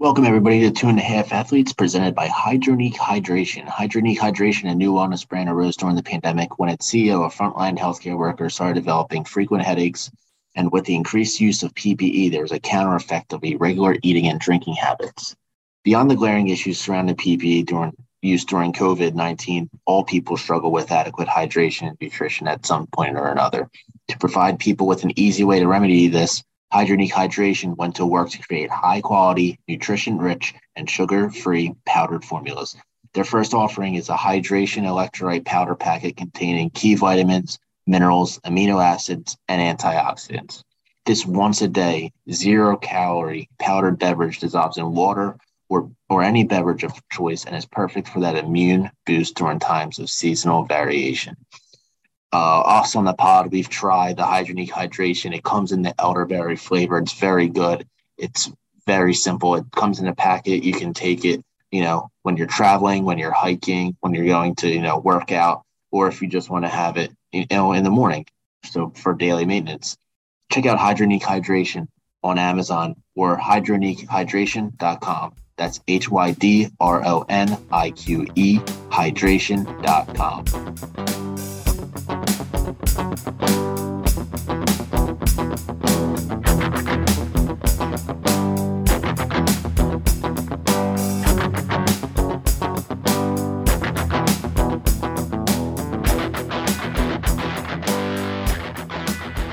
Welcome everybody to Two and a Half Athletes, presented by Hydronique Hydration. Hydronique Hydration, a new wellness brand, arose during the pandemic when its CEO, a frontline healthcare worker, started developing frequent headaches. And with the increased use of PPE, there was a counter effect of irregular eating and drinking habits. Beyond the glaring issues surrounding PPE during use during COVID 19, all people struggle with adequate hydration and nutrition at some point or another. To provide people with an easy way to remedy this, Hydronique Hydration went to work to create high quality, nutrition rich, and sugar free powdered formulas. Their first offering is a hydration electrolyte powder packet containing key vitamins, minerals, amino acids, and antioxidants. This once a day, zero calorie powdered beverage dissolves in water or, or any beverage of choice and is perfect for that immune boost during times of seasonal variation. Uh, also on the pod, we've tried the Hydronique hydration. It comes in the elderberry flavor. It's very good. It's very simple. It comes in a packet. You can take it, you know, when you're traveling, when you're hiking, when you're going to, you know, work out, or if you just want to have it, you know, in the morning. So for daily maintenance, check out Hydronique hydration on Amazon or hydroniquehydration.com. That's H Y D R O N I Q E hydration.com.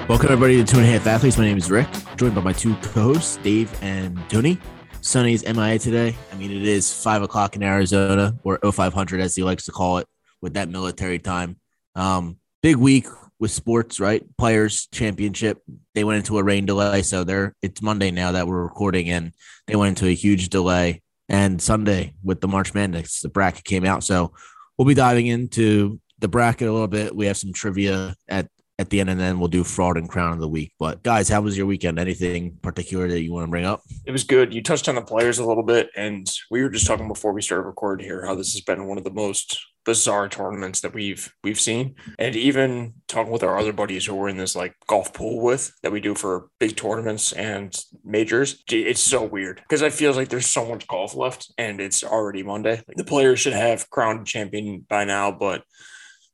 Welcome everybody to Two and a Half Athletes. My name is Rick, joined by my two co-hosts, Dave and Tony. Sonny's MIA today. I mean, it is five o'clock in Arizona, or 0500 as he likes to call it, with that military time. Um, big week with sports, right? Players championship. They went into a rain delay, so they're it's Monday now that we're recording, and they went into a huge delay. And Sunday with the March Madness, the bracket came out, so we'll be diving into the bracket a little bit. We have some trivia at at the end, and then we'll do fraud and crown of the week. But guys, how was your weekend? Anything particular that you want to bring up? It was good. You touched on the players a little bit, and we were just talking before we started recording here how this has been one of the most bizarre tournaments that we've we've seen. And even talking with our other buddies who were in this like golf pool with that we do for big tournaments and majors, it's so weird because I feel like there's so much golf left, and it's already Monday. The players should have crowned champion by now, but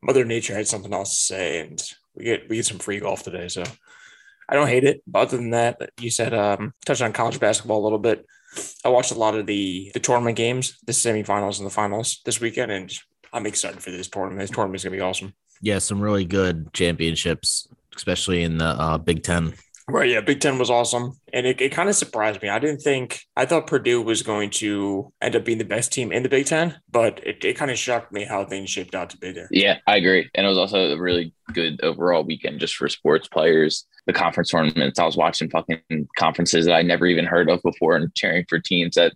Mother Nature had something else to say, and we get we get some free golf today. So I don't hate it. But other than that, you said um, touched on college basketball a little bit. I watched a lot of the the tournament games, the semifinals and the finals this weekend, and I'm excited for this tournament. This tournament is gonna be awesome. Yeah, some really good championships, especially in the uh, Big Ten. Right. Yeah. Big Ten was awesome. And it, it kind of surprised me. I didn't think, I thought Purdue was going to end up being the best team in the Big Ten, but it, it kind of shocked me how things shaped out to be there. Yeah, I agree. And it was also a really good overall weekend just for sports players. The conference tournaments, I was watching fucking conferences that I never even heard of before and cheering for teams that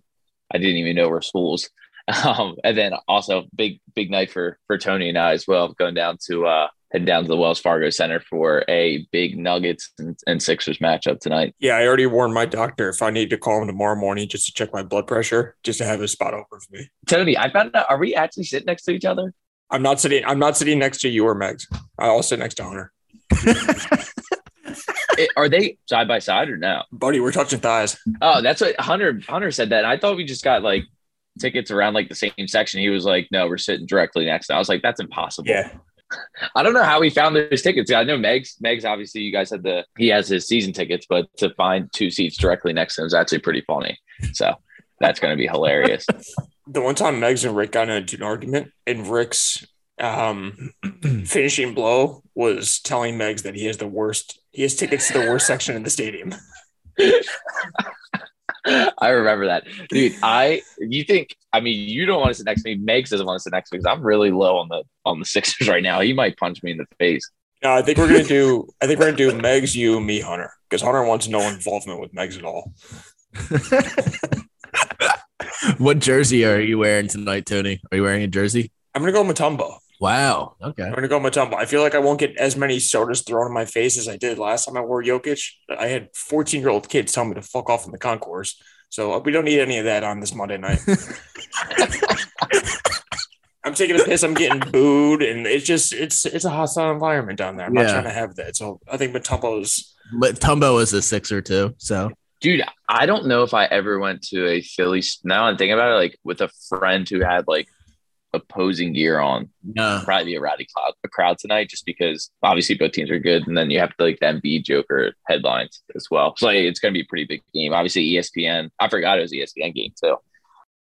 I didn't even know were schools. Um, and then also big, big night for, for Tony and I as well, going down to, uh, heading down to the Wells Fargo Center for a big Nuggets and, and, Sixers matchup tonight. Yeah, I already warned my doctor if I need to call him tomorrow morning just to check my blood pressure, just to have a spot open for me. Tony, I found out. Are we actually sitting next to each other? I'm not sitting. I'm not sitting next to you or Megs. I'll sit next to Hunter. it, are they side by side or no? Buddy, we're touching thighs. Oh, that's what Hunter Hunter said that. I thought we just got like tickets around like the same section. He was like, "No, we're sitting directly next." to I was like, "That's impossible." Yeah, I don't know how he found those tickets. I know Megs. Megs, obviously, you guys had the he has his season tickets, but to find two seats directly next to him is actually pretty funny. So that's going to be hilarious. the one time Megs and Rick got into an argument, and Rick's um, finishing blow was telling Megs that he has the worst. He has tickets to the worst section in the stadium. I remember that, dude. I you think? I mean, you don't want to sit next to me. Megs doesn't want to sit next to me because I'm really low on the on the Sixers right now. He might punch me in the face. No, I think we're gonna do. I think we're gonna do Megs, you, me, Hunter, because Hunter wants no involvement with Megs at all. what jersey are you wearing tonight, Tony? Are you wearing a jersey? I'm gonna go Mutombo. Wow. Okay. I'm gonna go Mutombo. I feel like I won't get as many sodas thrown in my face as I did last time I wore Jokic. I had 14 year old kids tell me to fuck off in the concourse. So uh, we don't need any of that on this Monday night. I'm taking a piss. I'm getting booed, and it's just it's it's a hostile environment down there. I'm yeah. not trying to have that. So I think Mutombo's Mutombo is a sixer too. So Dude, I don't know if I ever went to a Philly. Now I'm thinking about it, like with a friend who had like opposing gear on. No. Probably be a rowdy crowd, a crowd tonight, just because obviously both teams are good, and then you have to like the Embiid Joker headlines as well. So like, it's going to be a pretty big game. Obviously ESPN. I forgot it was ESPN game too.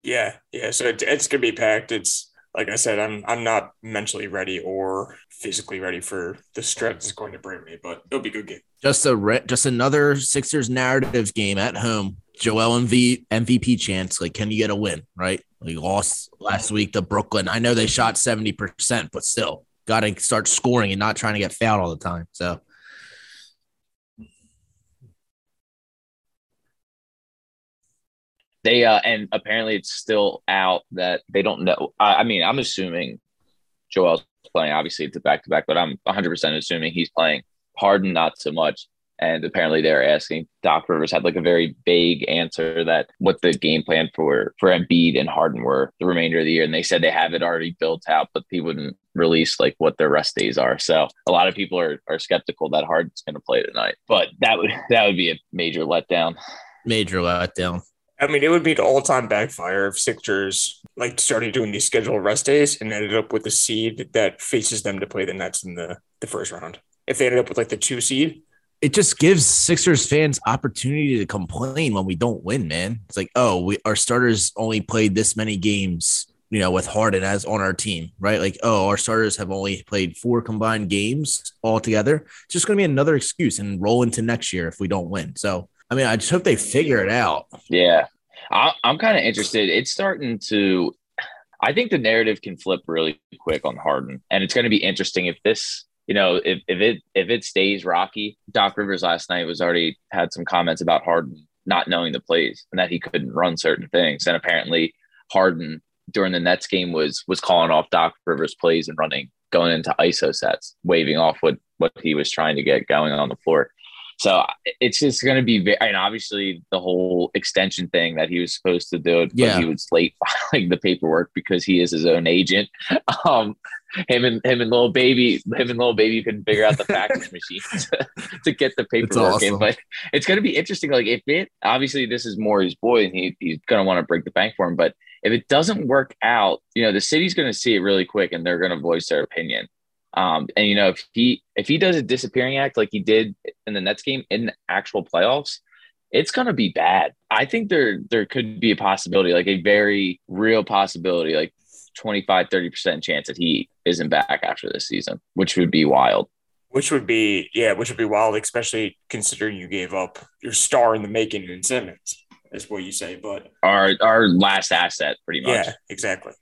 Yeah, yeah. So it, it's going to be packed. It's like I said, I'm I'm not mentally ready or physically ready for the stretch it's going to bring me, but it'll be a good game. Just a re- just another Sixers narrative game at home. Joel MV, MVP chance. Like, can you get a win? Right? Like lost last week to Brooklyn. I know they shot seventy percent, but still got to start scoring and not trying to get fouled all the time. So. They uh, and apparently it's still out that they don't know. I, I mean, I'm assuming Joel's playing. Obviously, it's a back to back, but I'm 100 percent assuming he's playing. Harden, not so much. And apparently, they're asking. Doc Rivers had like a very vague answer that what the game plan for for Embiid and Harden were the remainder of the year, and they said they have it already built out, but he wouldn't release like what their rest days are. So a lot of people are are skeptical that Harden's going to play tonight, but that would that would be a major letdown. Major letdown. I mean, it would be the all-time backfire if Sixers like started doing these scheduled rest days and ended up with a seed that faces them to play the Nets in the the first round. If they ended up with like the two seed, it just gives Sixers fans opportunity to complain when we don't win, man. It's like, oh, we our starters only played this many games, you know, with Harden as on our team, right? Like, oh, our starters have only played four combined games altogether. It's just going to be another excuse and roll into next year if we don't win. So I mean, I just hope they figure it out. Yeah. I, I'm kind of interested. It's starting to, I think the narrative can flip really quick on Harden. And it's going to be interesting if this, you know, if, if it if it stays rocky. Doc Rivers last night was already had some comments about Harden not knowing the plays and that he couldn't run certain things. And apparently Harden during the Nets game was was calling off Doc Rivers plays and running going into ISO sets, waving off what what he was trying to get going on the floor. So it's just going to be, very, and obviously the whole extension thing that he was supposed to do, but Yeah. he was late filing the paperwork because he is his own agent. Um, him and him and little baby, him and little baby couldn't figure out the fax machine to, to get the paperwork in. But it's going to be interesting. Like if it, obviously this is more his boy, and he he's going to want to break the bank for him. But if it doesn't work out, you know the city's going to see it really quick, and they're going to voice their opinion. Um, and you know, if he if he does a disappearing act like he did in the Nets game in the actual playoffs, it's gonna be bad. I think there there could be a possibility, like a very real possibility, like 25, 30% chance that he isn't back after this season, which would be wild. which would be yeah, which would be wild, especially considering you gave up your star in the making in Simmons. Is what you say, but Our our last asset, pretty much. yeah, exactly.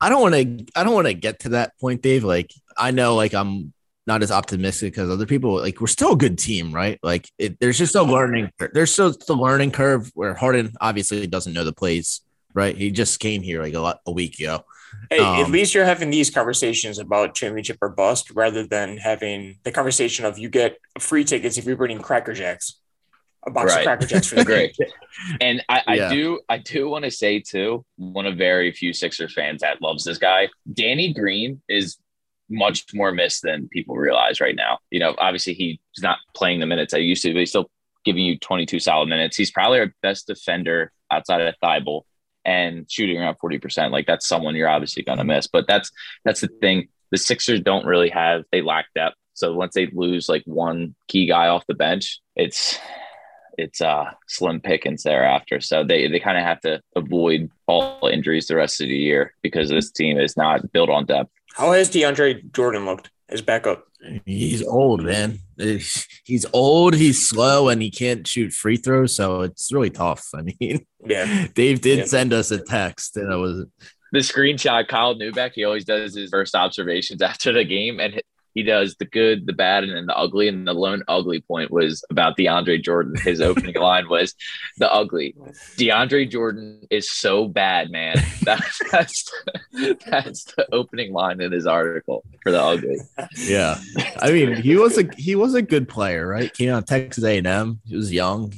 I don't want to. I don't want to get to that point, Dave. Like I know, like I'm not as optimistic as other people. Like we're still a good team, right? Like it, there's just a learning. There's still the learning curve where Harden obviously doesn't know the plays, right? He just came here like a lot a week ago. Hey, at Um, least you're having these conversations about championship or bust rather than having the conversation of you get free tickets if you're bringing Cracker Jacks, a box Right. of Cracker Jacks for the Agree. game. And I, I Yeah. do I do want to say too, one of very few Sixers fans that loves this guy. Danny Green is much more missed than people realize right now. You know, obviously he's not playing the minutes I used to, but he's still giving you 22 solid minutes. He's probably our best defender outside of Thybulle and shooting around 40%. Like that's someone you're obviously gonna miss. But that's that's the thing. The Sixers don't really have they lack depth. So once they lose like one key guy off the bench, it's it's uh slim pickings thereafter. So they they kind of have to avoid all injuries the rest of the year because this team is not built on depth. How has DeAndre Jordan looked as backup? He's old, man. He's old. He's slow, and he can't shoot free throws. So it's really tough. I mean, Yeah, Dave did Yeah. send us a text, and it was The screenshot, Kyle Neubeck, he always does his first observations after the game, and he does the good, the bad, and then the ugly. And the lone ugly point was about DeAndre Jordan. His opening line was the ugly. DeAndre Jordan is so bad, man. That's that's that's the opening line in his article for the ugly. yeah. I mean, he was a he was a good player, right? Came out of Texas A and M. He was young.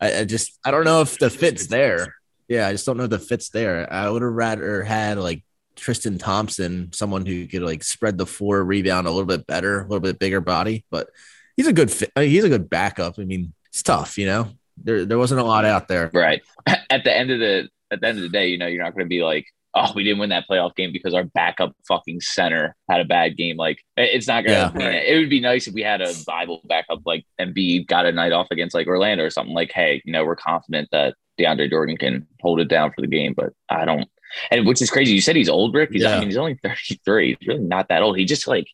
I, I just I don't know if the fit's there. Yeah, I just don't know if the fit's there. I would have rather had like Tristan Thompson, someone who could like spread the floor, rebound a little bit better, a little bit bigger body. But he's a good fit. I mean, he's a good backup. I mean, it's tough, you know. There there wasn't a lot out there. Right. At the end of the at the end of the day, you know, you're not going to be like, oh, we didn't win that playoff game because our backup fucking center had a bad game. Like it's not gonna. Yeah. It would be nice if we had a viable backup like Embiid got a night off against like Orlando or something. Like, hey, you know, we're confident that DeAndre Jordan can hold it down for the game, but I don't. And which is crazy. You said he's old, Rick. He's Yeah. I mean, he's only 33. He's really not that old. He just like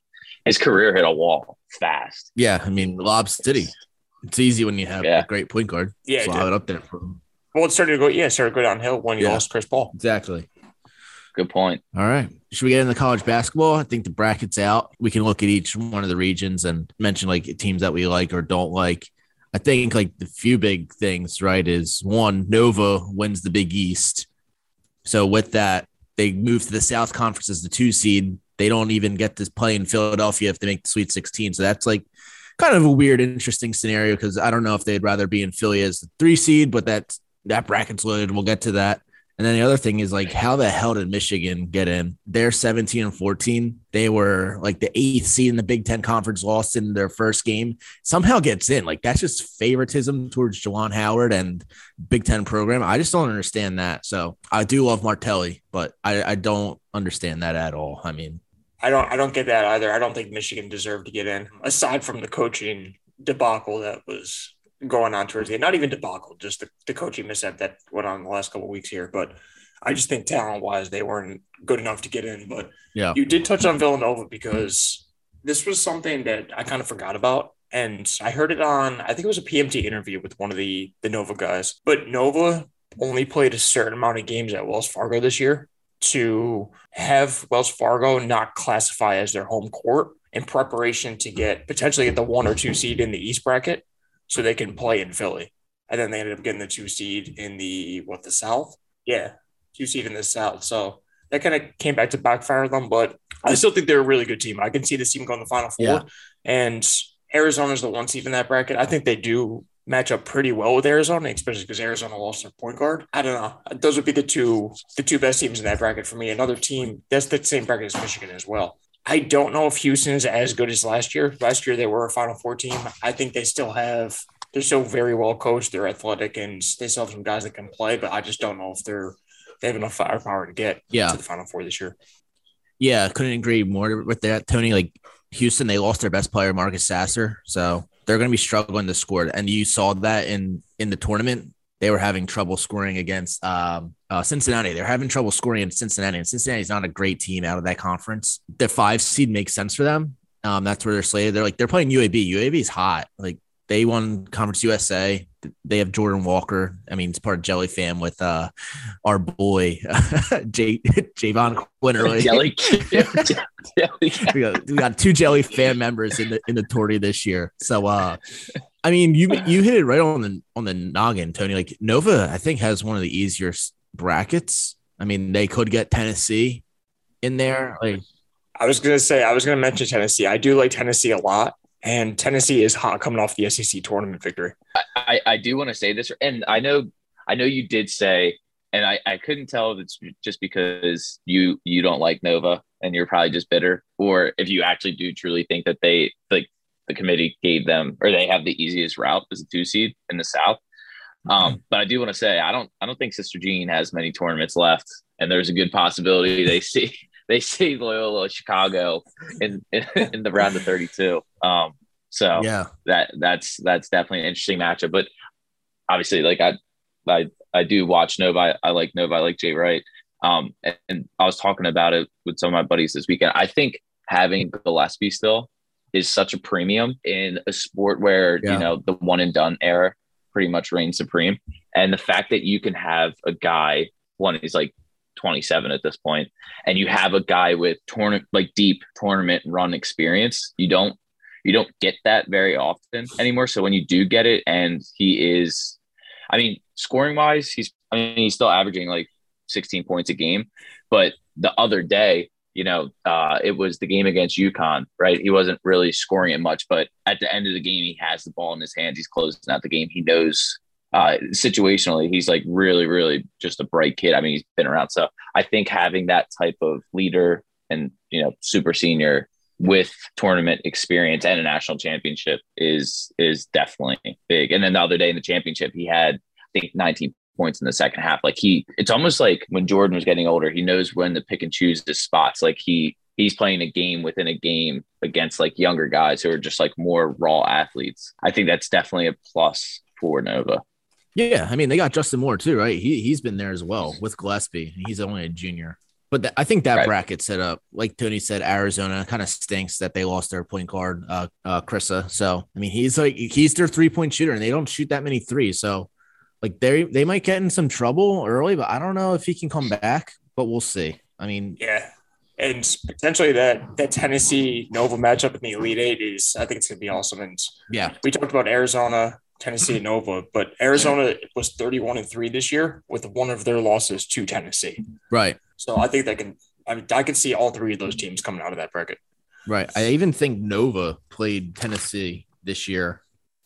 his career hit a wall fast. Yeah, I mean, Lob City. It's easy when you have Yeah. a great point guard. Yeah, Just it lob it up there for him. well, it started to go. Yeah, it started to go downhill when you Yeah. lost Chris Paul. Exactly. Good point. All right. Should we get into college basketball? I think the bracket's out. We can look at each one of the regions and mention like teams that we like or don't like. I think like the few big things, right, is one, Nova wins the Big East. So with that, they move to the South Conference as the two seed. They don't even get to play in Philadelphia if they make the Sweet 16. So that's like kind of a weird, interesting scenario because I don't know if they'd rather be in Philly as the three seed, but that that bracket's loaded. We'll get to that. And then the other thing is like, how the hell did Michigan get in? They're 17 and 14. They were like the eighth seed in the Big Ten Conference, lost in their first game. Somehow gets in. Like that's just favoritism towards Juwan Howard and Big Ten program. I just don't understand that. So I do love Martelli, but I, I don't understand that at all. I mean, I don't. I don't get that either. I don't think Michigan deserved to get in, aside from the coaching debacle that was going on towards the end. Not even debacle, just the, the coaching mishap that went on the last couple of weeks here. But I just think talent wise, they weren't good enough to get in. But yeah. you did touch on Villanova because this was something that I kind of forgot about. And I heard it on, I think it was a PMT interview with one of the, the Nova guys. But Nova only played a certain amount of games at Wells Fargo this year to have Wells Fargo not classify as their home court in preparation to get potentially get the one or two seed in the East bracket so they can play in Philly. And then they ended up getting the two seed in the what the South? Yeah, two seed in the South. So that kind of came back to backfire them, but I still think they're a really good team. I can see this team going to the final four. Yeah. And Arizona's the one seed in that bracket. I think they do match up pretty well with Arizona, especially because Arizona lost their point guard. I don't know. Those would be the two the two best teams in that bracket for me. Another team that's the same bracket as Michigan as well. I don't know if Houston is as good as last year. Last year they were a Final Four team. I think they still have. They're still very well coached. They're athletic, and they still have some guys that can play. But I just don't know if they're they have enough firepower to get Yeah. to the Final Four this year. Yeah, couldn't agree more with that, Tony. Like Houston, they lost their best player, Marcus Sasser, so they're going to be struggling to score. And you saw that in in the tournament. They were having trouble scoring against um, uh, Cincinnati. They're having trouble scoring in Cincinnati, and Cincinnati's not a great team out of that conference. The five seed makes sense for them. Um, that's where they're slated. They're like they're playing UAB. UAB is hot. Like they won Conference USA. They have Jordan Walker. I mean, it's part of Jelly Fam with uh, our boy J Jahvon Quinerly. Jelly, jelly. we got we got two Jelly Fam members in the in the tourney this year. So uh I mean you you hit it right on the on the noggin, Tony. Like Nova, I think has one of the easier brackets. I mean, they could get Tennessee in there. Like I was gonna say I was gonna mention Tennessee. I do like Tennessee a lot, and Tennessee is hot coming off the SEC tournament victory. I, I do want to say this, and I know I know you did say, and I, I couldn't tell if it's just because you you don't like Nova and you're probably just bitter, or if you actually do truly think that they like the committee gave them or they have the easiest route as a two seed in the South. Um, but I do want to say I don't I don't think Sister Jean has many tournaments left, and there's a good possibility they see they see Loyola Chicago in in, in the round of 32. Um, so yeah, that that's that's definitely an interesting matchup. But obviously, like I I I do watch Nova. I, I like Nova. I like Jay Wright. Um, and, and I was talking about it with some of my buddies this weekend. I think having Gillespie still is such a premium in a sport where Yeah. you know the one and done era pretty much reigns supreme, and the fact that you can have a guy one he's like 27 at this point, and you have a guy with tournament like deep tournament run experience. You don't you don't get that very often anymore. So when you do get it, and he is, I mean, scoring wise, he's I mean he's still averaging like 16 points a game, but the other day, you know, uh, it was the game against UConn, right? He wasn't really scoring it much, but at the end of the game, he has the ball in his hands. He's closing out the game. He knows uh, situationally, he's like really, really just a bright kid. I mean, he's been around. So I think having that type of leader and, you know, super senior with tournament experience and a national championship is is definitely big. And then the other day in the championship, he had I think 19 points in the second half. Like he, it's almost like when Jordan was getting older, he knows when to pick and choose his spots. Like he he's playing a game within a game against like younger guys who are just like more raw athletes. I think that's definitely a plus for Nova. Yeah, I mean they got Justin Moore too, right? He he's been there as well with Gillespie. He's only a junior. But th- I think that right. bracket set up, like Tony said, Arizona kind of stinks that they lost their point guard, uh, uh, Kriisa. So I mean, he's like he's their three point shooter, and they don't shoot that many threes. So like they they might get in some trouble early, but I don't know if he can come back. But we'll see. I mean, yeah, and potentially that that Tennessee Nova matchup in the Elite Eight is I think it's gonna be awesome. And yeah, we talked about Arizona, Tennessee, Nova, but Arizona was 31 and three this year with one of their losses to Tennessee. Right. So I think that can I mean I can see all three of those teams coming out of that bracket. Right. I even think Nova played Tennessee this year.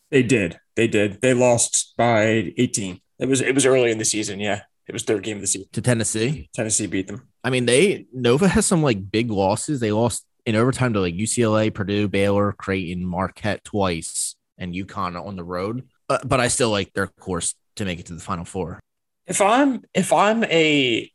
They did. They did. They lost by 18. It was it was early in the season, yeah. It was third game of the season. To Tennessee. Tennessee beat them. I mean, they Nova has some like big losses. They lost in overtime to like UCLA, Purdue, Baylor, Creighton, Marquette twice, and UConn on the road. Uh, but I still like their course to make it to the Final Four. If I'm if I'm a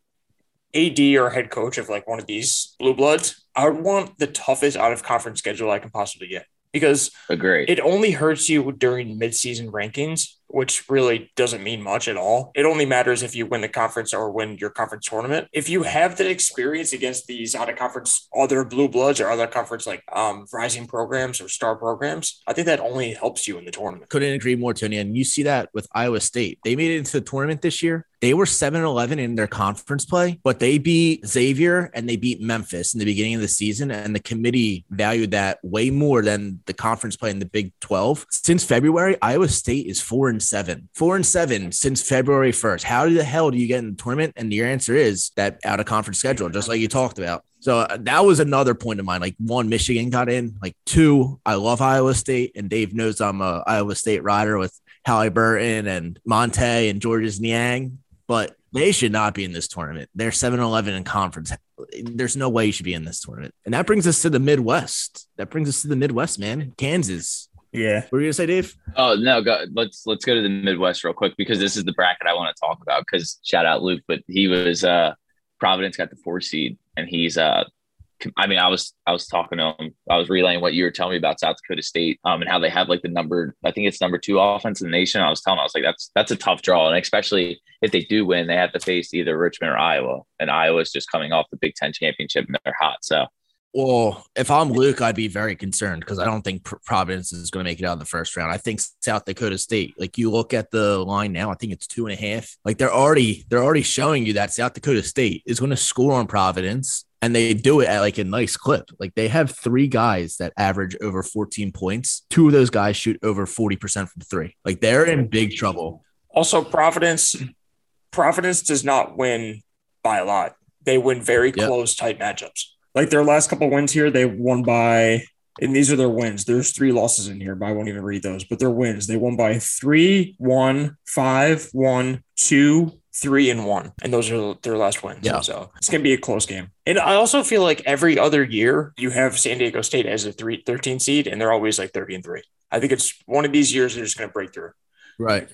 AD or head coach of like one of these blue bloods, I would want the toughest out of conference schedule I can possibly get because Agree. it only hurts you during midseason rankings which really doesn't mean much at all. It only matters if you win the conference or win your conference tournament. If you have that experience against these out of conference other blue bloods or other conference like um, rising programs or star programs, I think that only helps you in the tournament. Couldn't agree more, Tony. And you see that with Iowa State. They made it into the tournament this year. They were 7 11 in their conference play, but they beat Xavier and they beat Memphis in the beginning of the season. And the committee valued that way more than the conference play in the Big 12. Since February, Iowa State is 4 and seven, four and seven since February 1st. How the hell do you get in the tournament? And your answer is that out of conference schedule, just like you talked about. So uh, that was another point of mine. Like one, Michigan got in. Like two, I love Iowa State, and Dave knows I'm a Iowa State rider with Haliburton and Monte and Georges Niang, but they should not be in this tournament. They're 7-Eleven in conference. There's no way you should be in this tournament. And that brings us to the Midwest. That brings us to the Midwest, man. Kansas. Yeah. What were you gonna say, Dave? Oh no, go, let's let's go to the Midwest real quick because this is the bracket I want to talk about. Because shout out Luke, but he was uh Providence got the four seed, and he's uh I mean, I was I was talking to him. I was relaying what you were telling me about South Dakota State, um, and how they have like the number. I think it's number two offense in the nation. I was telling, him, I was like, that's that's a tough draw, and especially if they do win, they have to face either Richmond or Iowa, and Iowa's just coming off the Big Ten championship, and they're hot. So well, if I'm Luke, I'd be very concerned because I don't think Providence is going to make it out in the first round. I think South Dakota State, like you look at the line now, I think it's two and a half. Like they're already they're already showing you that South Dakota State is going to score on Providence, and they do it at like a nice clip. Like they have three guys that average over 14 points. Two of those guys shoot over 40 percent from three. Like they're in big trouble. Also, Providence Providence does not win by a lot. They win very yep. close, tight matchups like their last couple wins here, they won by, and these are their wins. There's three losses in here, but I won't even read those. But their wins, they won by three, one, five, one, two, three, and one, and those are their last wins. Yeah. So it's gonna be a close game. And I also feel like every other year you have San Diego State as a three, 13 seed, and they're always like 30 and three. I think it's one of these years they're just gonna break through. Right.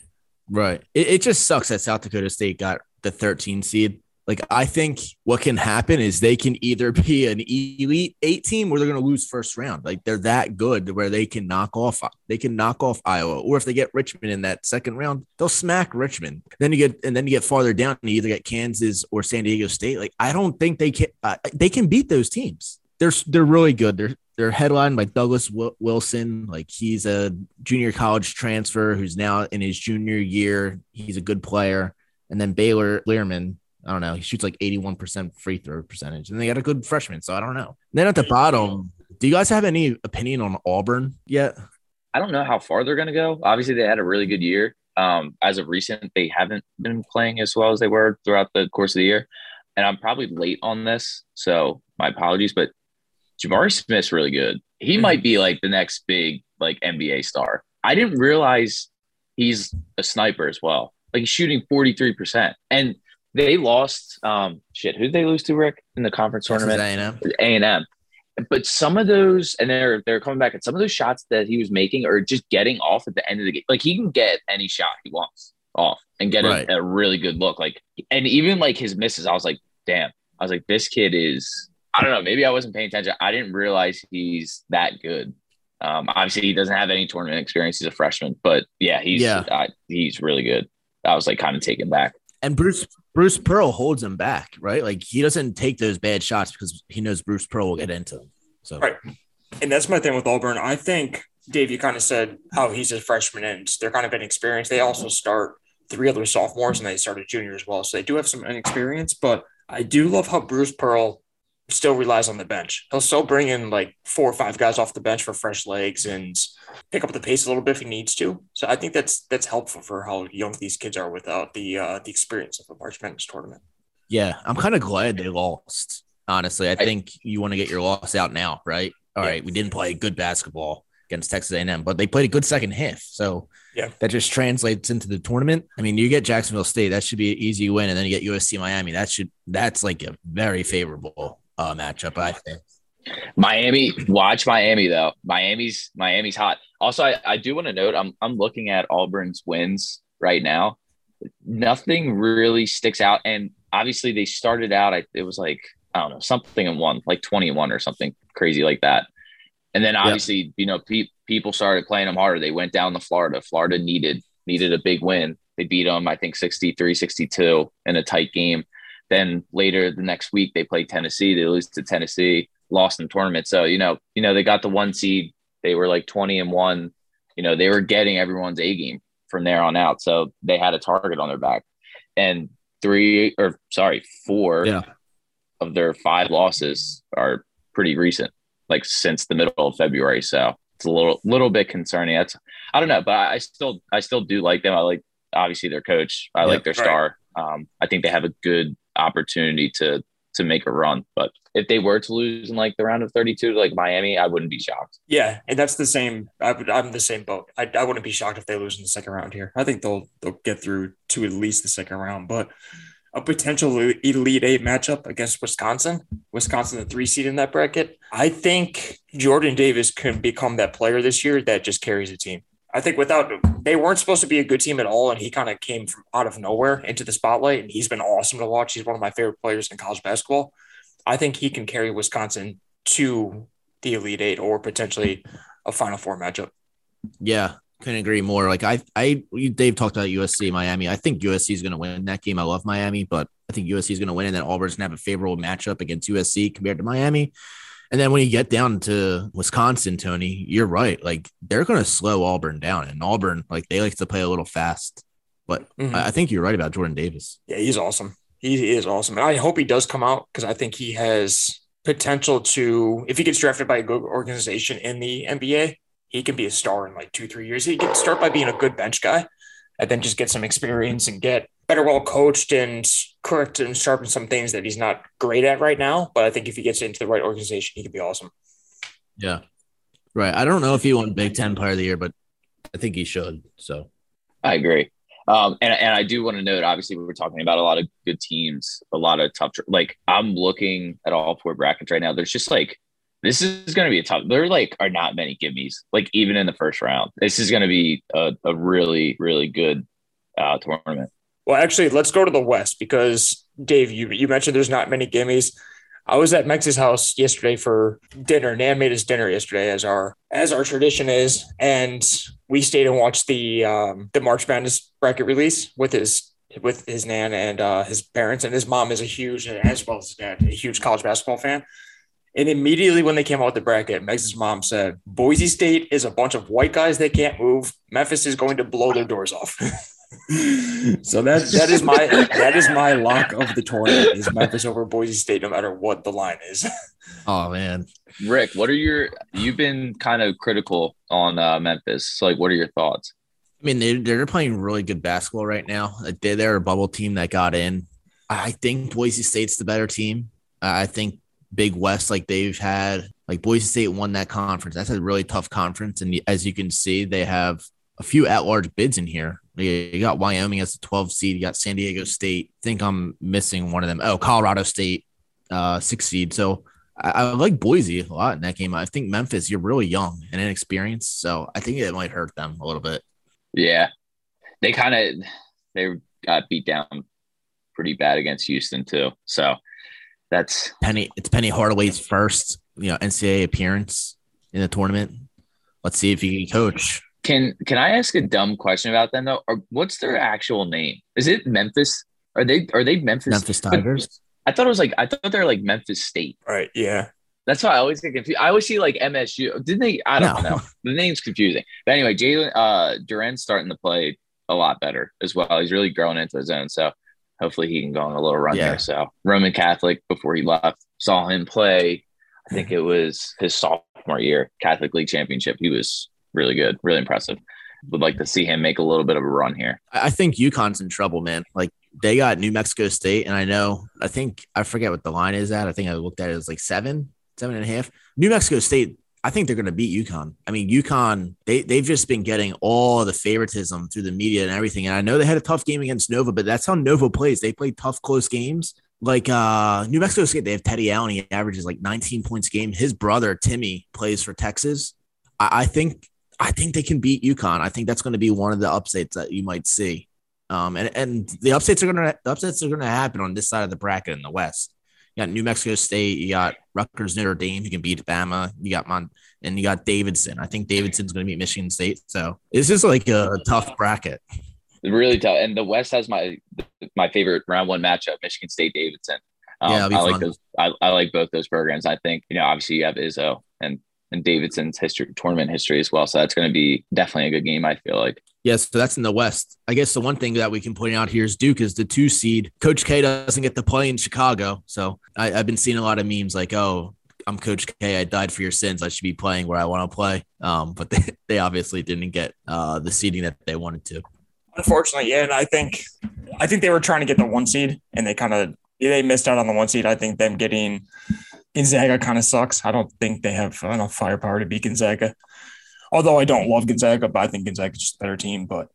Right. It, it just sucks that South Dakota State got the 13 seed like I think what can happen is they can either be an elite eight team or they're going to lose first round. Like they're that good where they can knock off they can knock off Iowa, or if they get Richmond in that second round, they'll smack Richmond. Then you get and then you get farther down, and you either get Kansas or San Diego State. Like I don't think they can uh, they can beat those teams. They're they're really good. They're they're headlined by Douglas Wilson. Like he's a junior college transfer who's now in his junior year. He's a good player. And then Baylor Lehrman, I don't know. He shoots like 81% free throw percentage. And they got a good freshman. So I don't know. then at the bottom, do you guys have any opinion on Auburn yet? I don't know how far they're going to go. Obviously, they had a really good year. Um, as of recent, they haven't been playing as well as they were throughout the course of the year. And I'm probably late on this. So my apologies. But Jabari Smith's really good. He mm-hmm. might be like the next big like NBA star. I didn't realize he's a sniper as well. Like he's shooting 43%. And they lost. Um, shit, who did they lose to, Rick, in the conference tournament? A&M. A&M. but some of those, and they're they're coming back, and some of those shots that he was making are just getting off at the end of the game. Like he can get any shot he wants off and get right. a, a really good look. Like, and even like his misses, I was like, damn. I was like, this kid is. I don't know. Maybe I wasn't paying attention. I didn't realize he's that good. Um, obviously, he doesn't have any tournament experience. He's a freshman, but yeah, he's yeah. Uh, he's really good. I was like kind of taken back. And Bruce Bruce Pearl holds him back, right? Like he doesn't take those bad shots because he knows Bruce Pearl will get into them. So right, and that's my thing with Auburn. I think Dave, you kind of said how he's a freshman and they're kind of inexperienced. They also start three other sophomores and they started junior as well, so they do have some inexperience. But I do love how Bruce Pearl still relies on the bench. He'll still bring in like four or five guys off the bench for fresh legs and pick up the pace a little bit if he needs to. So I think that's that's helpful for how young these kids are without the uh, the experience of a March Madness tournament. Yeah, I'm kind of glad they lost. Honestly, I, I think you want to get your loss out now, right? All yeah. right, we didn't play good basketball against Texas A&M, but they played a good second half. So yeah, that just translates into the tournament. I mean, you get Jacksonville State, that should be an easy win, and then you get USC Miami. That should that's like a very favorable uh, matchup. I think. Miami, watch Miami though. Miami's Miami's hot. Also, I, I do want to note I'm I'm looking at Auburn's wins right now. Nothing really sticks out, and obviously they started out. I, it was like I don't know something in one, like 21 or something crazy like that. And then obviously, yep. you know, pe- people started playing them harder. They went down to Florida. Florida needed needed a big win. They beat them, I think, 63 62 in a tight game. Then later the next week they play Tennessee. They lose to Tennessee, lost in the tournament. So you know, you know they got the one seed. They were like twenty and one. You know they were getting everyone's A game from there on out. So they had a target on their back, and three or sorry four yeah. of their five losses are pretty recent, like since the middle of February. So it's a little little bit concerning. That's I don't know, but I still I still do like them. I like obviously their coach. I like their right. star. Um, I think they have a good opportunity to to make a run. But if they were to lose in like the round of 32 to like Miami, I wouldn't be shocked. Yeah, and that's the same. I would, I'm the same boat. I, I wouldn't be shocked if they lose in the second round here. I think they'll they'll get through to at least the second round, but a potential elite eight matchup against Wisconsin. Wisconsin, the three seed in that bracket. I think Jordan Davis can become that player this year that just carries a team. I think without they weren't supposed to be a good team at all, and he kind of came from out of nowhere into the spotlight, and he's been awesome to watch. He's one of my favorite players in college basketball. I think he can carry Wisconsin to the Elite Eight or potentially a Final Four matchup. Yeah, couldn't agree more. Like I, I, Dave talked about USC, Miami. I think USC is going to win that game. I love Miami, but I think USC is going to win, and then Auburn's going to have a favorable matchup against USC compared to Miami. And then when you get down to Wisconsin, Tony, you're right. Like they're going to slow Auburn down, and Auburn, like they like to play a little fast. But mm-hmm. I think you're right about Jordan Davis. Yeah, he's awesome. He is awesome, and I hope he does come out because I think he has potential to. If he gets drafted by a good organization in the NBA, he can be a star in like two, three years. He can start by being a good bench guy, and then just get some experience and get better well coached and correct and sharpen some things that he's not great at right now. But I think if he gets into the right organization, he could be awesome. Yeah. Right. I don't know if he won Big Ten Player of the Year, but I think he should. So I agree. Um, and, and I do want to note, obviously, we were talking about a lot of good teams, a lot of tough. Like I'm looking at all four brackets right now. There's just like this is going to be a tough. There like are not many gimmies. Like even in the first round, this is going to be a, a really really good uh, tournament. Well, actually, let's go to the West because Dave, you you mentioned there's not many gimmies. I was at Megs's house yesterday for dinner. Nan made us dinner yesterday, as our as our tradition is, and we stayed and watched the um, the March Madness bracket release with his with his nan and uh, his parents, and his mom is a huge, as well as his dad, a huge college basketball fan. And immediately when they came out with the bracket, Meg's mom said, Boise State is a bunch of white guys that can't move. Memphis is going to blow their doors off. so that that is my that is my lock of the tournament is Memphis over Boise State, no matter what the line is. oh man, Rick, what are your? You've been kind of critical on uh, Memphis. So like, what are your thoughts? I mean, they they're playing really good basketball right now. They're, they're a bubble team that got in. I think Boise State's the better team. I think Big West, like they've had, like Boise State won that conference. That's a really tough conference, and as you can see, they have a few at-large bids in here. You got Wyoming as the 12 seed. You got San Diego State. I think I'm missing one of them. Oh, Colorado State, uh, six seed. So I, I, like Boise a lot in that game. I think Memphis, you're really young and inexperienced, so I think it might hurt them a little bit. Yeah, they kind of they got beat down pretty bad against Houston too. So that's Penny. It's Penny Hardaway's first, you know, NCAA appearance in the tournament. Let's see if he can coach. Can Can I ask a dumb question about them though? Or what's their actual name? Is it Memphis? Are they Are they Memphis? Memphis Tigers. I thought it was like I thought they're like Memphis State. Right. Yeah. That's why I always get confused. I always see like MSU. Didn't they? I don't no. know. The name's confusing. But anyway, Jalen uh Duren's starting to play a lot better as well. He's really growing into his own. So hopefully he can go on a little run yeah. here. So Roman Catholic before he left saw him play. I think it was his sophomore year, Catholic League Championship. He was really good, really impressive. Would like to see him make a little bit of a run here. I think UConn's in trouble, man. Like they got New Mexico State, and I know I think I forget what the line is at. I think I looked at it as like seven, seven and a half. New Mexico State, I think they're going to beat UConn. I mean, UConn, they they've just been getting all the favoritism through the media and everything. And I know they had a tough game against Nova, but that's how Nova plays. They play tough, close games. Like uh New Mexico State, they have Teddy Allen. He averages like 19 points a game. His brother Timmy plays for Texas. I, I think I think they can beat UConn. I think that's going to be one of the upsets that you might see. Um, and, and the upsets are gonna the upsets are gonna happen on this side of the bracket in the West. You got New Mexico State, you got Rutgers, Notre Dame, who can beat Bama. You got Mon, and you got Davidson. I think Davidson's gonna beat Michigan State. So it's just like a tough bracket. Really tough. And the West has my my favorite round one matchup: Michigan State Davidson. Um, yeah, I fun. like those. I, I like both those programs. I think you know, obviously you have Izzo and and Davidson's history, tournament history as well. So that's going to be definitely a good game. I feel like. Yes, so that's in the West. I guess the one thing that we can point out here is Duke is the two seed. Coach K doesn't get to play in Chicago, so I, have been seeing a lot of memes like, "Oh, I'm Coach K. I died for your sins. I should be playing where I want to play." Um, but they, they obviously didn't get uh, the seeding that they wanted to. Unfortunately, yeah, and I think I think they were trying to get the one seed, and they kind of they missed out on the one seed. I think them getting Gonzaga kind of sucks. I don't think they have enough firepower to beat Gonzaga. Although I don't love Gonzaga, but I think Gonzaga's just a better team. But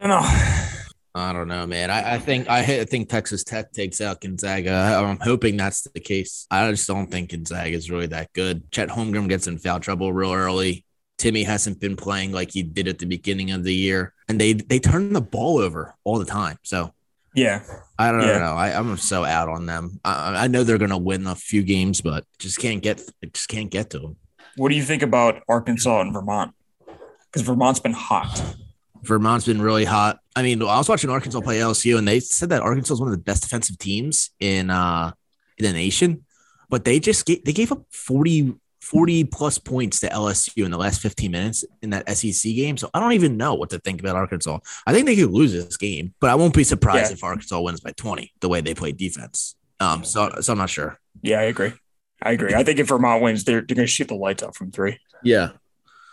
I don't know. I don't know, man. I, I think I, I think Texas Tech takes out Gonzaga. I'm hoping that's the case. I just don't think Gonzaga is really that good. Chet Holmgren gets in foul trouble real early. Timme hasn't been playing like he did at the beginning of the year, and they they turn the ball over all the time. So yeah. I don't yeah. know. I, am so out on them. I, I know they're going to win a few games, but just can't get just can't get to them. What do you think about Arkansas and Vermont? Because Vermont's been hot. Vermont's been really hot. I mean, I was watching Arkansas play LSU, and they said that Arkansas is one of the best defensive teams in uh in the nation, but they just gave, they gave up 40 40 plus points to LSU in the last 15 minutes in that SEC game. So I don't even know what to think about Arkansas. I think they could lose this game, but I won't be surprised yeah. if Arkansas wins by 20 the way they play defense. Um, so, so I'm not sure. Yeah, I agree. I agree. I think if Vermont wins, they're, they're going to shoot the lights out from three. Yeah.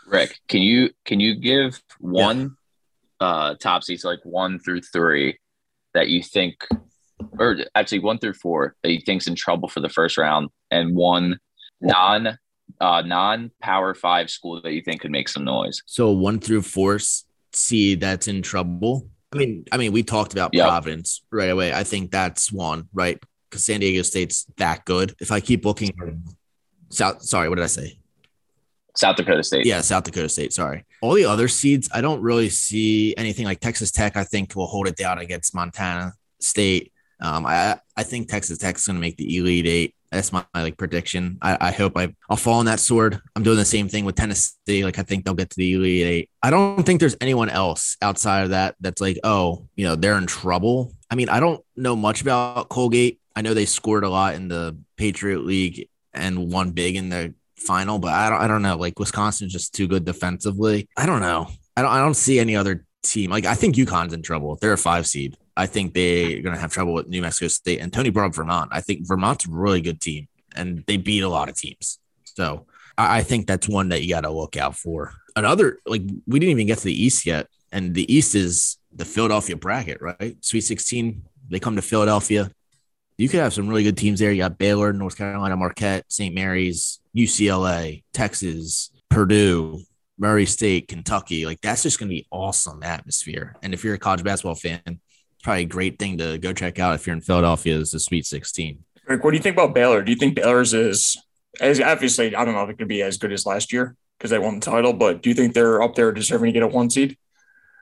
Rick, can you can you give one yeah. uh top seats like one through three that you think, or actually one through four that you think's in trouble for the first round, and one non uh, non-power five school that you think could make some noise? So one through four see that's in trouble. I mean, I mean, we talked about yep. Providence right away. I think that's one, right? Because San Diego State's that good. If I keep looking, South. Sorry, what did I say? South Dakota State. Yeah, South Dakota State. Sorry. All the other seeds, I don't really see anything like Texas Tech. I think will hold it down against Montana State. Um, I I think Texas Tech is going to make the Elite Eight. That's my, like prediction. I, I hope I, I'll fall on that sword. I'm doing the same thing with Tennessee. Like I think they'll get to the Elite Eight. I don't think there's anyone else outside of that that's like, oh, you know, they're in trouble. I mean, I don't know much about Colgate. I know they scored a lot in the Patriot League and won big in the final, but I don't, I don't know. Like Wisconsin's just too good defensively. I don't know. I don't, I don't see any other team. Like I think UConn's in trouble. They're a five seed. I think they're going to have trouble with New Mexico State and Tony brought Vermont. I think Vermont's a really good team and they beat a lot of teams. So I, I think that's one that you got to look out for. Another, like, we didn't even get to the East yet. And the East is the Philadelphia bracket, right? Sweet 16, they come to Philadelphia. You could have some really good teams there. You got Baylor, North Carolina, Marquette, St. Mary's, UCLA, Texas, Purdue, Murray State, Kentucky. Like that's just going to be awesome atmosphere. And if you're a college basketball fan, it's probably a great thing to go check out if you're in Philadelphia is the Sweet 16. Rick, what do you think about Baylor? Do you think Baylor's is as obviously I don't know if it could be as good as last year because they won the title, but do you think they're up there deserving to get a one seed?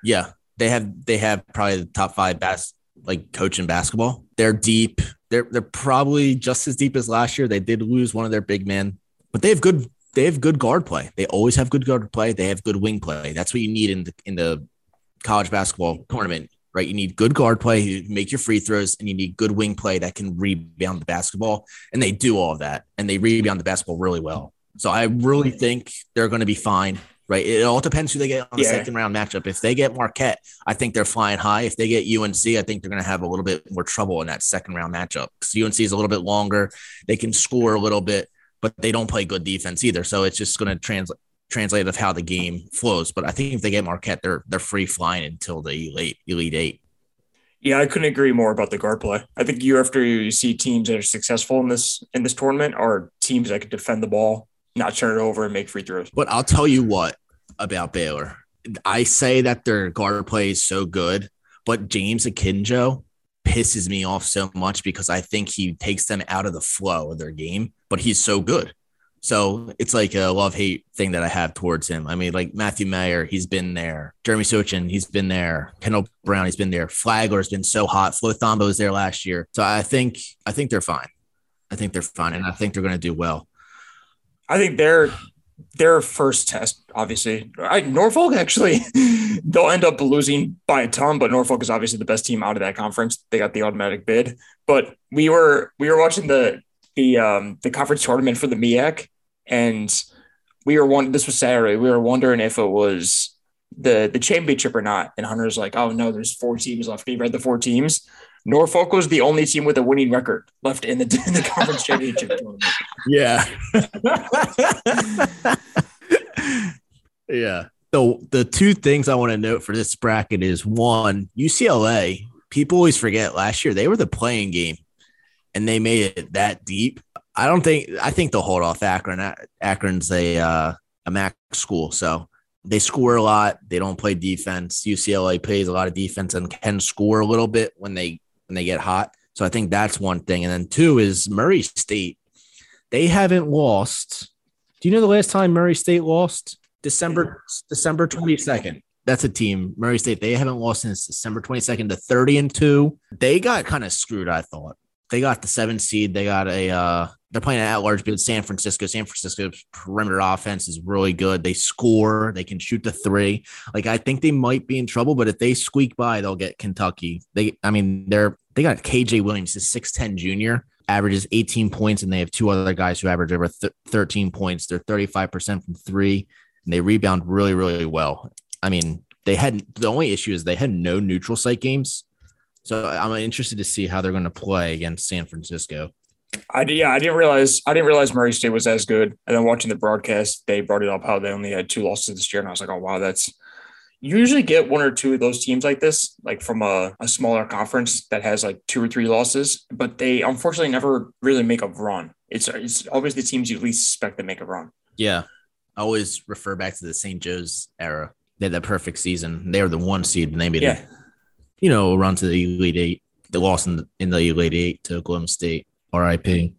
Yeah, they have they have probably the top five best like coach in basketball. They're deep. They're they're probably just as deep as last year. They did lose one of their big men, but they have good they have good guard play. They always have good guard play. They have good wing play. That's what you need in the in the college basketball tournament, right? You need good guard play, you make your free throws, and you need good wing play that can rebound the basketball. And they do all of that, and they rebound the basketball really well. So I really think they're going to be fine right? It all depends who they get on the yeah. second round matchup. If they get Marquette, I think they're flying high. If they get UNC, I think they're going to have a little bit more trouble in that second round matchup because UNC is a little bit longer. They can score a little bit, but they don't play good defense either. So it's just going to translate translate of how the game flows. But I think if they get Marquette, they're they're free flying until the elite elite eight. Yeah, I couldn't agree more about the guard play. I think year after year, you see teams that are successful in this in this tournament are teams that can defend the ball, not turn it over, and make free throws. But I'll tell you what, about Baylor. I say that their guard play is so good, but James Akinjo pisses me off so much because I think he takes them out of the flow of their game, but he's so good. So it's like a love hate thing that I have towards him. I mean, like Matthew Mayer, he's been there. Jeremy Sochan, he's been there. Kendall Brown, he's been there. Flagler's been so hot. Flo Thamba was there last year. So I think I think they're fine. I think they're fine, and I think they're going to do well. I think they're their first test, obviously, I, Norfolk actually, they'll end up losing by a ton. But Norfolk is obviously the best team out of that conference. They got the automatic bid. But we were we were watching the the um, the conference tournament for the MEAC, and we were one. This was Saturday. We were wondering if it was the the championship or not. And Hunter's like, "Oh no, there's four teams left." He read the four teams. Norfolk was the only team with a winning record left in the, in the conference championship tournament. Yeah. yeah. So the two things I want to note for this bracket is one, UCLA, people always forget last year they were the playing game and they made it that deep. I don't think I think they'll hold off Akron. Akron's a uh, a MAC school, so they score a lot. They don't play defense. UCLA plays a lot of defense and can score a little bit when they when they get hot. So I think that's one thing. And then two is Murray State. They haven't lost. Do you know the last time Murray State lost? December December 22nd. That's a team, Murray State. They haven't lost since December 22nd to 30 and 2. They got kind of screwed, I thought. They got the seven seed. They got a uh they're playing at large bid San Francisco. San Francisco's perimeter offense is really good. They score, they can shoot the three. Like I think they might be in trouble, but if they squeak by, they'll get Kentucky. They I mean, they're they got KJ Williams, a 6'10 junior, averages 18 points, and they have two other guys who average over th- 13 points. They're 35% from three, and they rebound really, really well. I mean, they had the only issue is they had no neutral site games. So I'm interested to see how they're going to play against San Francisco. I yeah, I didn't realize I didn't realize Murray State was as good. And then watching the broadcast, they brought it up how they only had two losses this year, and I was like, oh wow, that's you usually get one or two of those teams like this, like from a, a smaller conference that has like two or three losses, but they unfortunately never really make a run. It's it's always the teams you least expect to make a run. Yeah. I always refer back to the St. Joe's era. They had that perfect season. They were the one seed and they made yeah. You know, run to the Elite Eight. The loss in the, in the Elite Eight to Oklahoma State, RIP.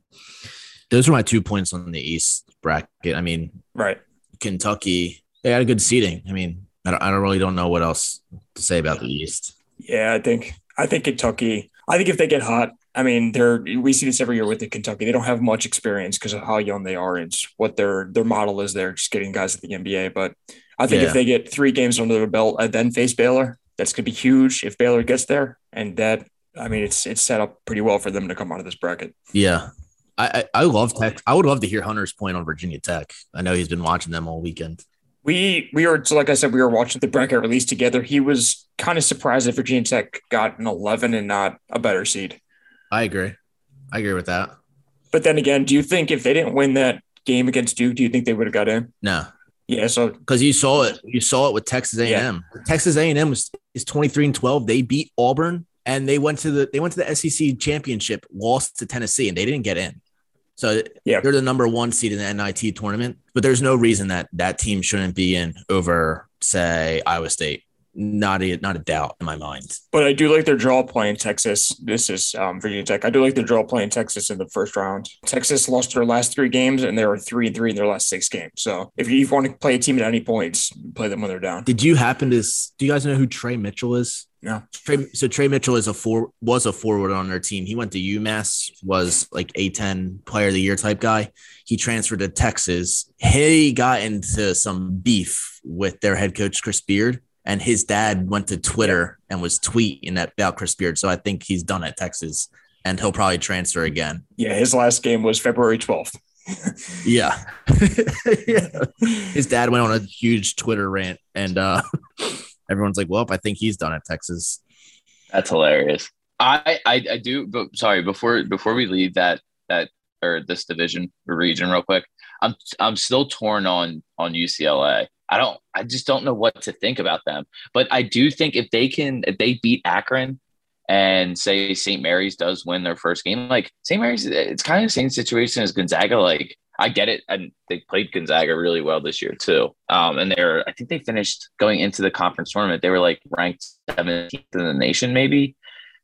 Those were my two points on the East bracket. I mean, right. Kentucky, they had a good seating. I mean, I don't, I don't really don't know what else to say about the East. Yeah, I think I think Kentucky. I think if they get hot, I mean, they're we see this every year with the Kentucky. They don't have much experience because of how young they are and what their their model is. They're just getting guys at the NBA. But I think yeah. if they get three games under their belt and then face Baylor, that's gonna be huge. If Baylor gets there, and that I mean, it's it's set up pretty well for them to come out of this bracket. Yeah, I, I, I love Tech. I would love to hear Hunter's point on Virginia Tech. I know he's been watching them all weekend we we were so like I said, we were watching the bracket release together. He was kind of surprised that Virginia Tech got an 11 and not a better seed. I agree. I agree with that. But then again, do you think if they didn't win that game against Duke, do you think they would have got in? No. Yeah, so because you saw it, you saw it with Texas A&M. Yeah. Texas A&M was is 23 and 12. They beat Auburn and they went to the they went to the SEC championship, lost to Tennessee, and they didn't get in. So yeah, they're the number one seed in the NIT tournament, but there's no reason that that team shouldn't be in over, say, Iowa State. Not a not a doubt in my mind. But I do like their draw playing Texas. This is um, Virginia Tech. I do like their draw playing Texas in the first round. Texas lost their last three games, and they were three and three in their last six games. So if you want to play a team at any points, play them when they're down. Did you happen to? Do you guys know who Tre Mitchell is? No. Tre, so Tre Mitchell is a four was a forward on their team. He went to UMass, was like a ten player of the year type guy. He transferred to Texas. He got into some beef with their head coach Chris Beard, and his dad went to Twitter and was tweeting that about Chris Beard. So I think he's done at Texas, and he'll probably transfer again. Yeah, his last game was February twelfth. yeah. yeah. His dad went on a huge Twitter rant, and uh everyone's like, "Well, I think he's done at Texas." That's hilarious. I, I I do, but sorry before before we leave that that or this division or region real quick, I'm I'm still torn on on UCLA. I don't I just don't know what to think about them. But I do think if they can if they beat Akron and say St. Mary's does win their first game, like St. Mary's, it's kind of the same situation as Gonzaga. Like I get it, and they played Gonzaga really well this year too. Um, and they're, I think they finished going into the conference tournament. They were like ranked 17th in the nation, maybe.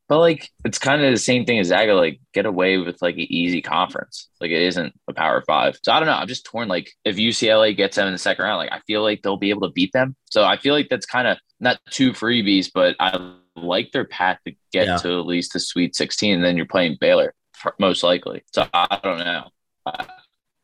But like, it's kind of the same thing as Zaga. Like, get away with like an easy conference. Like, it isn't a Power Five. So I don't know. I'm just torn. Like, if UCLA gets them in the second round, like I feel like they'll be able to beat them. So I feel like that's kind of not two freebies, but I like their path to get yeah. to at least the Sweet 16. And then you're playing Baylor most likely. So I don't know. Uh,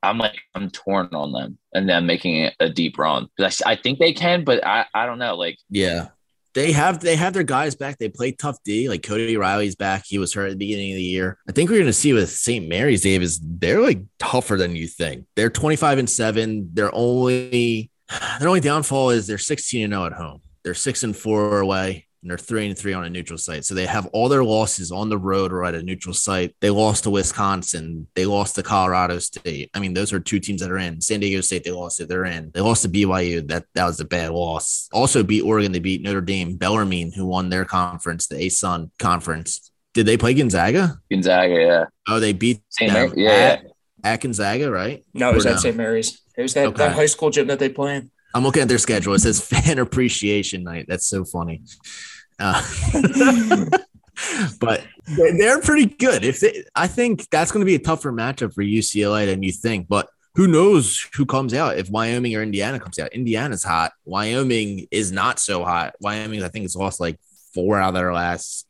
I'm like I'm torn on them and them making a deep run because I, I think they can, but I, I don't know. Like yeah, they have they have their guys back. They play tough D. Like Cody Riley's back. He was hurt at the beginning of the year. I think we're gonna see with St. Mary's Davis. They're like tougher than you think. They're 25 and seven. They're only their only downfall is they're 16 and 0 at home. They're six and four away and they're three and three on a neutral site. So they have all their losses on the road or at a neutral site. They lost to Wisconsin. They lost to Colorado State. I mean, those are two teams that are in. San Diego State, they lost it. They're in. They lost to BYU. That that was a bad loss. Also beat Oregon. They beat Notre Dame. Bellarmine, who won their conference, the ASUN conference. Did they play Gonzaga? Gonzaga, yeah. Oh, they beat St. Mary, yeah, at, at Gonzaga, right? No, it was or at no? St. Mary's. It was that, okay. that high school gym that they play in. I'm looking at their schedule. It says fan appreciation night. That's so funny. Uh, but they're pretty good. If they, I think that's going to be a tougher matchup for UCLA than you think. But who knows who comes out if Wyoming or Indiana comes out? Indiana's hot. Wyoming is not so hot. Wyoming, I think, has lost like four out of their last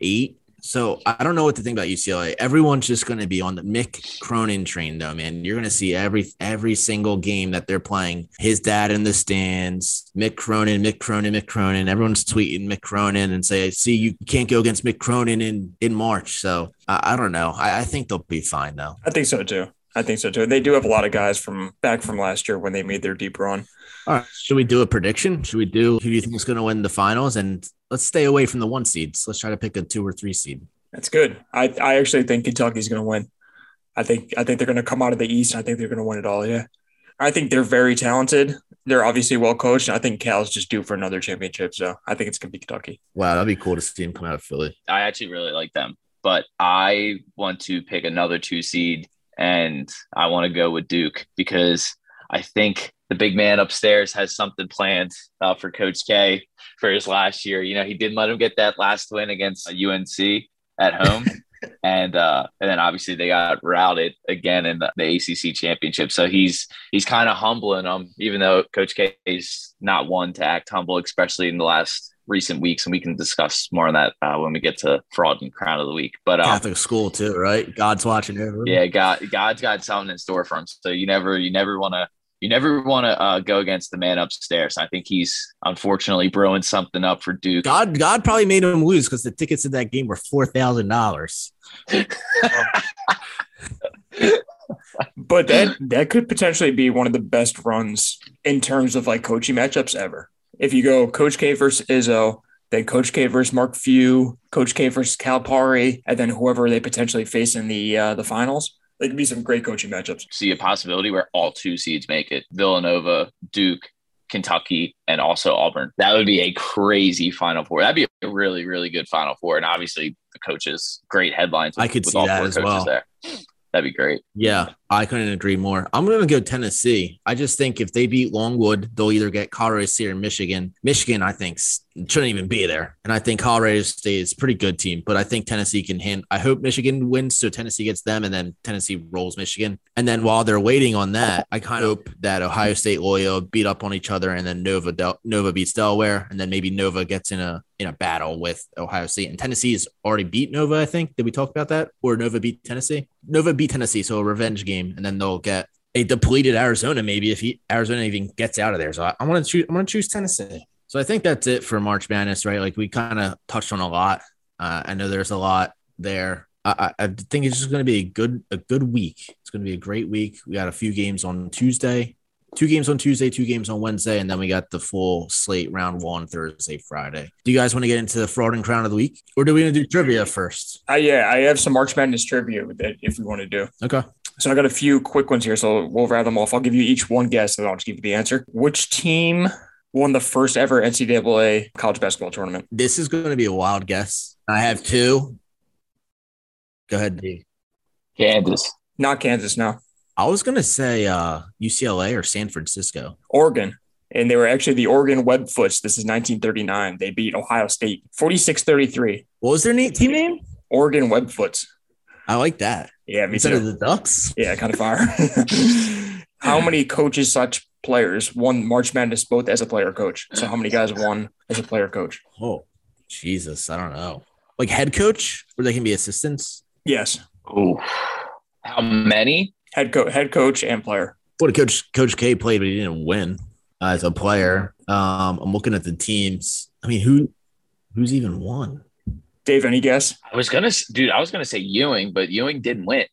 eight. So I don't know what to think about UCLA. Everyone's just going to be on the Mick Cronin train, though, man. You're going to see every every single game that they're playing. His dad in the stands, Mick Cronin, Mick Cronin, Mick Cronin. Everyone's tweeting Mick Cronin and say, "See, you can't go against Mick Cronin in in March." So I, I don't know. I, I think they'll be fine, though. I think so too. I think so too. They do have a lot of guys from back from last year when they made their deep run. All right. Should we do a prediction? Should we do who do you think is going to win the finals? And let's stay away from the one seeds. Let's try to pick a two or three seed. That's good. I, I actually think Kentucky's going to win. I think I think they're going to come out of the East. I think they're going to win it all. Yeah. I think they're very talented. They're obviously well coached. I think Cal's just due for another championship. So I think it's going to be Kentucky. Wow, that'd be cool to see him come out of Philly. I actually really like them, but I want to pick another two seed, and I want to go with Duke because I think the big man upstairs has something planned uh, for Coach K for his last year. You know, he didn't let him get that last win against UNC at home. and uh, and then obviously they got routed again in the, the ACC championship. So he's he's kind of humbling them, even though Coach K is not one to act humble, especially in the last recent weeks. And we can discuss more on that uh, when we get to fraud and crown of the week. But um, Catholic school too, right? God's watching everyone. Yeah, God God's got something in store for him. So you never you never want to you never want to uh, go against the man upstairs. I think he's unfortunately brewing something up for Duke. God, God probably made him lose because the tickets in that game were four thousand dollars. but that that could potentially be one of the best runs in terms of like coaching matchups ever. If you go Coach K versus Izzo, then Coach K versus Mark Few, Coach K versus Calipari, and then whoever they potentially face in the uh, the finals they could be some great coaching matchups. See a possibility where all two seeds make it: Villanova, Duke, Kentucky, and also Auburn. That would be a crazy Final Four. That'd be a really, really good Final Four. And obviously, the coaches, great headlines. With, I could see that as well. There. That'd be great. Yeah, I couldn't agree more. I'm going to go Tennessee. I just think if they beat Longwood, they'll either get Colorado State or Michigan. Michigan, I think, shouldn't even be there. And I think Colorado State is a pretty good team, but I think Tennessee can hand. I hope Michigan wins, so Tennessee gets them, and then Tennessee rolls Michigan. And then while they're waiting on that, I kind of hope that Ohio State, Loyola beat up on each other, and then Nova Del- Nova beats Delaware, and then maybe Nova gets in a in a battle with Ohio State. And Tennessee's already beat Nova. I think. Did we talk about that? Or Nova beat Tennessee? Nova beat Tennessee, so a revenge game, and then they'll get a depleted Arizona maybe if he, Arizona even gets out of there. So I, I want to choose. I'm going to choose Tennessee. So I think that's it for March Madness, right? Like we kind of touched on a lot. Uh, I know there's a lot there. I, I think it's just going to be a good a good week. It's going to be a great week. We got a few games on Tuesday, two games on Tuesday, two games on Wednesday, and then we got the full slate round one Thursday, Friday. Do you guys want to get into the fraud and crown of the week, or do we want to do trivia first? Uh, yeah, I have some March Madness trivia with it if we want to do. Okay. So I got a few quick ones here, so we'll rattle them off. I'll give you each one guess, and I'll just give you the answer. Which team won the first ever NCAA college basketball tournament? This is going to be a wild guess. I have two. Go ahead, D. Kansas. Not Kansas, no. I was going to say uh, UCLA or San Francisco. Oregon. And they were actually the Oregon Webfoots. This is 1939. They beat Ohio State 46 33. What was their name, team name? Oregon Webfoots. I like that. Yeah, me Instead too. of the Ducks. Yeah, kind of fire. how many coaches, such players, won March Madness both as a player coach? So how many guys won as a player coach? Oh, Jesus. I don't know. Like head coach, or they can be assistants. Yes, Oh, How many? head coach, head coach, and player. What a Coach Coach K played, but he didn't win uh, as a player. Um, I'm looking at the teams. I mean, who who's even won? Dave, any guess? I was gonna, dude. I was gonna say Ewing, but Ewing didn't win.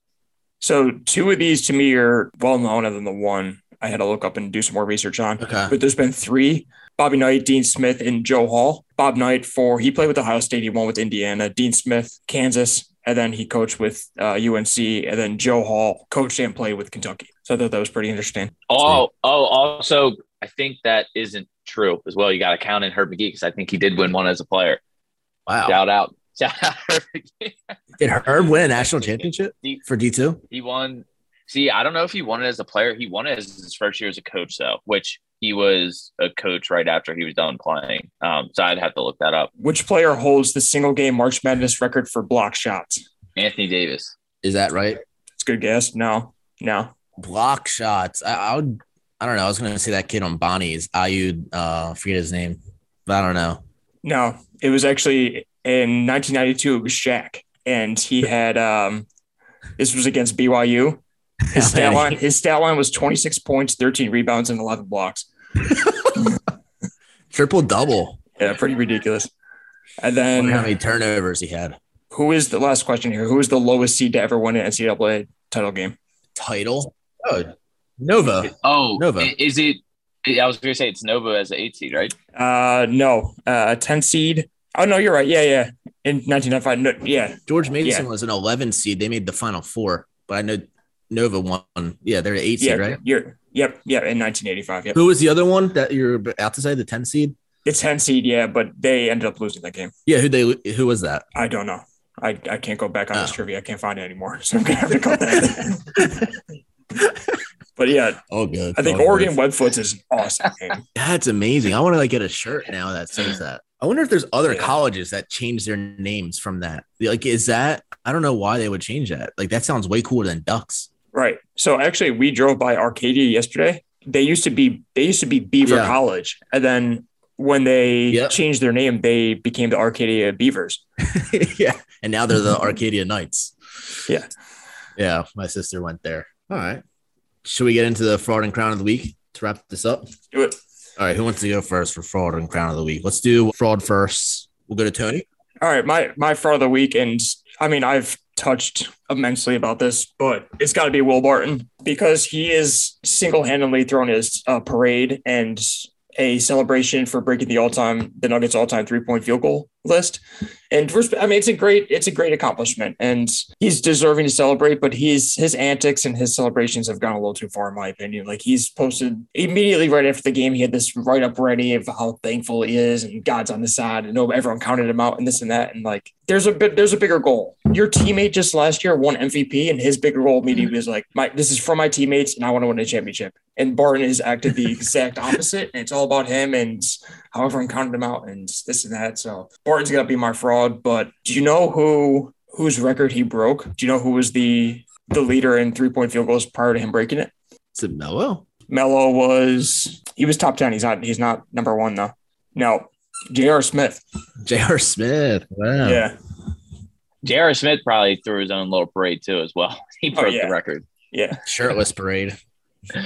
So two of these to me are well known, other than the one I had to look up and do some more research on. Okay. But there's been three: Bobby Knight, Dean Smith, and Joe Hall. Bob Knight for he played with Ohio State, he won with Indiana. Dean Smith, Kansas, and then he coached with uh, UNC. And then Joe Hall coached and played with Kentucky. So I thought that was pretty interesting. Oh, oh. Also, I think that isn't true as well. You got to count in Herb Magee because I think he did win one as a player. Wow. Shout out, shout out Herb Magee. Did Herb win a national championship He, for D two? he won. See, I don't know if he won it as a player. He won it as his first year as a coach, though, which he was a coach right after he was done playing. Um, so I'd have to look that up. Which player holds the single game March Madness record for block shots? Anthony Davis. Is that right? It's a good guess. No, no. Block shots. I, I would. I don't know. I was going to say that kid on Bonnie's. I Uh, forget his name, but I don't know. No, it was actually in 1992. It was Shaq, and he had um, this was against BYU. His stat line, his stat line was 26 points, 13 rebounds, and 11 blocks. Triple double. Yeah, pretty ridiculous. And then how many turnovers he had. who is the last question here? Who is the lowest seed to ever win an NCAA title game? Title. Oh, Nova. Oh, Nova. Is it? I was going to say it's Nova as the eight seed, right? Uh, no, uh, 10 seed. Oh no, you're right. Yeah, yeah. In 1995, no, yeah, George Mason Yeah. was an 11 seed. They made the final four, but I know Nova won. Yeah, they're an eight yeah, seed, right? You're, yep, yeah. In 1985, yep. Who was the other one that you're about to say? The 10 seed? The 10 seed, yeah, but they ended up losing that game. Yeah, who they? Who was that? I don't know. I, I can't go back on this Oh. trivia. I can't find it anymore. So I'm gonna have to cut that. but yeah, Oh, good. I think Oregon good. Webfoots is an awesome. Game. That's amazing. I want to like get a shirt now that says that. I wonder if there's other Yeah. colleges that change their names from that. Like, is that? I don't know why they would change that. Like, that sounds way cooler than Ducks. Right. So actually, we drove by Arcadia yesterday. They used to be they used to be Beaver Yeah. College, and then when they Yep. changed their name, they became the Arcadia Beavers. yeah, and now they're the Arcadia Knights. Yeah. yeah. My sister went there. All right. Should we get into the fraud and crown of the week to wrap this up? Do it. All right. Who wants to go first for fraud and crown of the week? Let's do fraud first. We'll go to Tony. All right, my my fraud of the week, and I mean I've touched immensely about this, but it's got to be Will Barton because he is single handedly thrown his uh, parade and a celebration for breaking the all-time the Nuggets all-time three-point field goal list. And first, I mean, it's a great it's a great accomplishment, and he's deserving to celebrate. But he's his antics and his celebrations have gone a little too far, in my opinion. Like he's posted immediately right after the game, he had this write up ready of how thankful he is and God's on the side, and no, everyone counted him out and this and that. And like, there's a bit there's a bigger goal. Your teammate just last year won MVP, and his bigger goal immediately mm-hmm. was like, my this is for my teammates, and I want to win a championship. And Barton has acted the exact opposite, and it's all about him and how everyone counted him out and this and that. So Barton's gonna be my fraud. But do you know who whose record he broke? Do you know who was the the leader in three point field goals prior to him breaking it? it? Is it Melo? Melo was he was top ten. He's not he's not number one though. No, J.R. Smith. J.R. Smith. Wow. Yeah. J.R. Smith probably threw his own little parade too as well. He oh, broke Oh, yeah. the record. Yeah. Shirtless parade.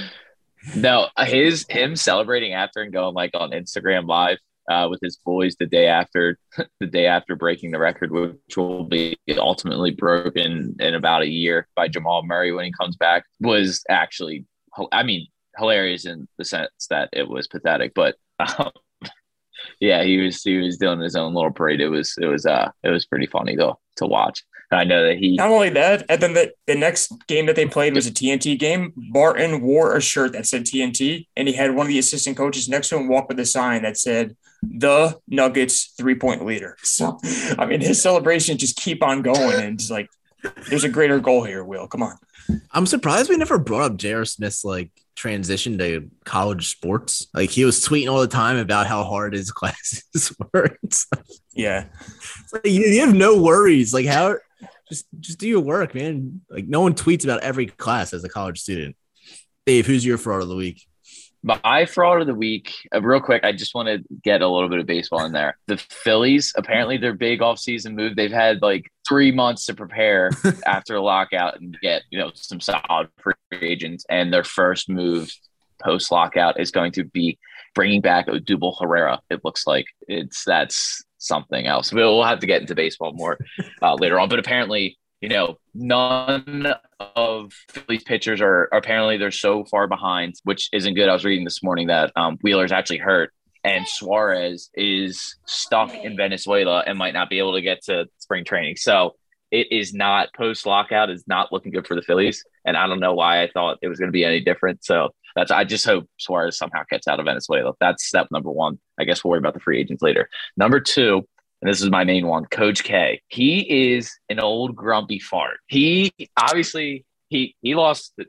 No, his him celebrating after and going like on Instagram live uh, with his boys the day after the day after breaking the record, which will be ultimately broken in about a year by Jamal Murray when he comes back, was actually I mean hilarious in the sense that it was pathetic, but um, yeah, he was he was doing his own little parade. It was it was uh it was pretty funny though to watch. I know that he Not only that, and then the, the next game that they played was a TNT game. Barton wore a shirt that said TNT, and he had one of the assistant coaches next to him walk with a sign that said the Nuggets three point leader. So, I mean, his celebration just keep on going, and it's like there's a greater goal here. Will come on. I'm surprised we never brought up J.R. Smith's like transition to college sports. Like he was tweeting all the time about how hard his classes were. Yeah, like, you, you have no worries. Like how just just do your work, man. Like no one tweets about every class as a college student. Dave, who's your fraud of the week? My fraud of the week, uh, real quick, I just want to get a little bit of baseball in there. The Phillies, apparently their big offseason move, they've had like three months to prepare after a lockout and get, you know, some solid free agents. And their first move post lockout is going to be bringing back Odubel Herrera. It looks like it's that's something else. We'll, we'll have to get into baseball more uh, later on. But apparently, you know, none of Phillies pitchers are apparently they're so far behind, which isn't good. I was reading this morning that um, Wheeler's actually hurt and Suarez is stuck in Venezuela and might not be able to get to spring training. So it is not post lockout is not looking good for the Phillies. And I don't know why I thought it was going to be any different. So that's I just hope Suarez somehow gets out of Venezuela. That's step number one. I guess we'll worry about the free agents later. Number two, and this is my main one, Coach K. He is an old grumpy fart. He obviously he he lost the,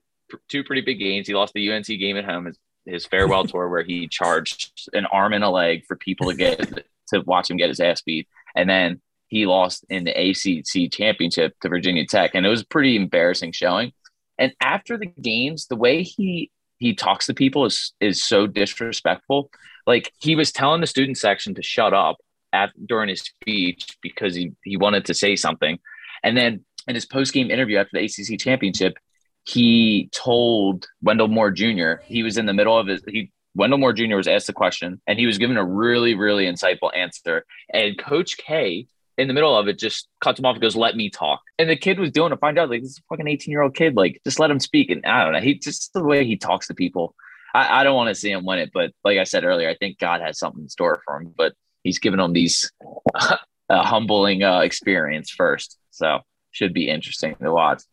two pretty big games. He lost the UNC game at home, his, his farewell tour, where he charged an arm and a leg for people to get to watch him get his ass beat, and then he lost in the ACC championship to Virginia Tech, and it was a pretty embarrassing showing. And after the games, the way he he talks to people is is so disrespectful. Like he was telling the student section to shut up at during his speech because he he wanted to say something, and then in his post game interview after the ACC championship, he told Wendell Moore Jr. he was in the middle of his he. Wendell Moore Jr. was asked a question and he was given a really, really insightful answer. And Coach K in the middle of it just cuts him off and goes, let me talk. And the kid was doing to find out, like, this fucking 18 year old kid. Like, just let him speak. And I don't know. He just the way he talks to people. I don't want to see him win it. But like I said earlier, I think God has something in store for him. But he's giving them these humbling uh, experience first. So should be interesting to watch.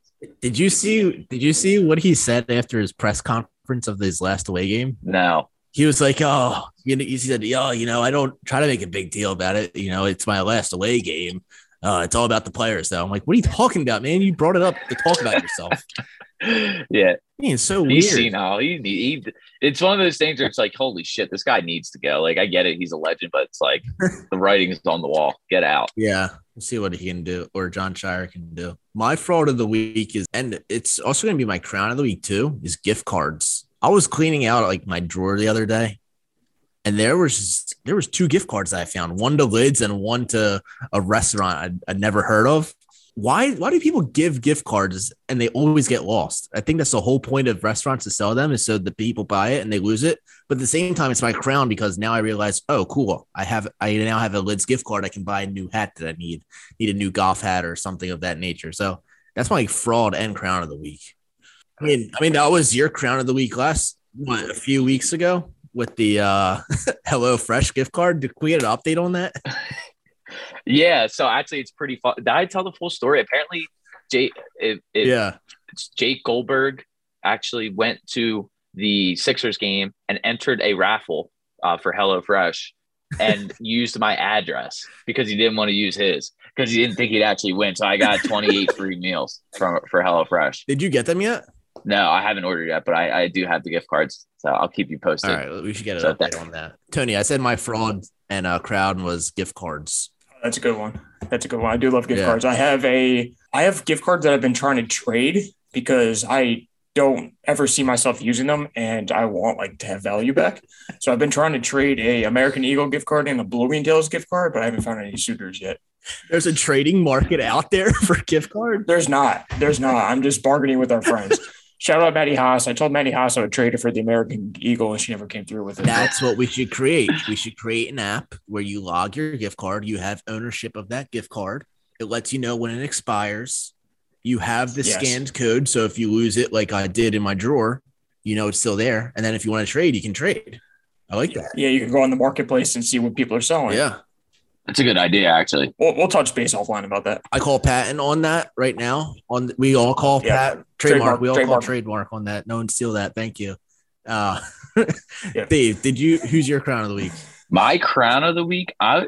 Did you see did you see what he said after his press conference of his last away game? No. He was like, "Oh, you know," he said, "Oh, you know, I don't try to make a big deal about it. You know, it's my last away game. Uh, it's all about the players, though." I'm like, "What are you talking about, man? You brought it up to talk about yourself." yeah, Man, so he's weird. senile. He, he, it's one of those things where it's like, holy shit, this guy needs to go. Like, I get it, he's a legend, but it's like the writing is on the wall. Get out. Yeah, we'll see what he can do or Jon Scheyer can do. My fraud of the week is, and it's also going to be my crown of the week too, is gift cards. I was cleaning out like my drawer the other day, and there was there was two gift cards that I found, one to Lids and one to a restaurant I'd, I'd never heard of. Why why do people give gift cards and they always get lost? I think that's the whole point of restaurants to sell them is so the people buy it and they lose it. But at the same time, it's my crown because now I realize, oh, cool, I have I now have a Lids gift card. I can buy a new hat that I need, need a new golf hat or something of that nature. So that's my fraud and crown of the week. I mean, I mean that was your crown of the week last what a few weeks ago. with the uh Hello Fresh gift card. Did we get an update on that? Yeah, so actually, it's pretty fun. Did I tell the full story? Apparently, Jake, it, it, yeah, Jake Goldberg actually went to the Sixers game and entered a raffle uh, for HelloFresh and used my address because he didn't want to use his because he didn't think he'd actually win. So I got 28 free meals from for HelloFresh. Did you get them yet? No, I haven't ordered yet, but I, I do have the gift cards, so I'll keep you posted. All right, we should get an So update that- on that. Tony, I said my fraud and uh, crowd was gift cards. That's a good one. That's a good one. I do love gift Yeah. cards. I have a I have gift cards that I've been trying to trade because I don't ever see myself using them and I want like to have value back. So I've been trying to trade a American Eagle gift card and a Bloomingdale's gift card, but I haven't found any suitors yet. There's a trading market out there for gift cards. There's not. There's not. I'm just bargaining with our friends. Shout out Maddie Haas. I told Maddie Haas I would trade her for the American Eagle and she never came through with it. That's what we should create. We should create an app where you log your gift card. You have ownership of that gift card. It lets you know when it expires. You have the Yes. scanned code. So if you lose it, like I did in my drawer, you know it's still there. And then if you want to trade, you can trade. I like that. yeah, you can go on the marketplace and see what people are selling. Yeah. That's a good idea, actually. We'll, we'll touch base offline about that. I call patent on that right now. On we all call Yeah. pat trademark. Trademark, We all trademark. call trademark on that. No one steal that. Thank you. Uh, Yeah. Dave, did you? Who's your crown of the week? My crown of the week, I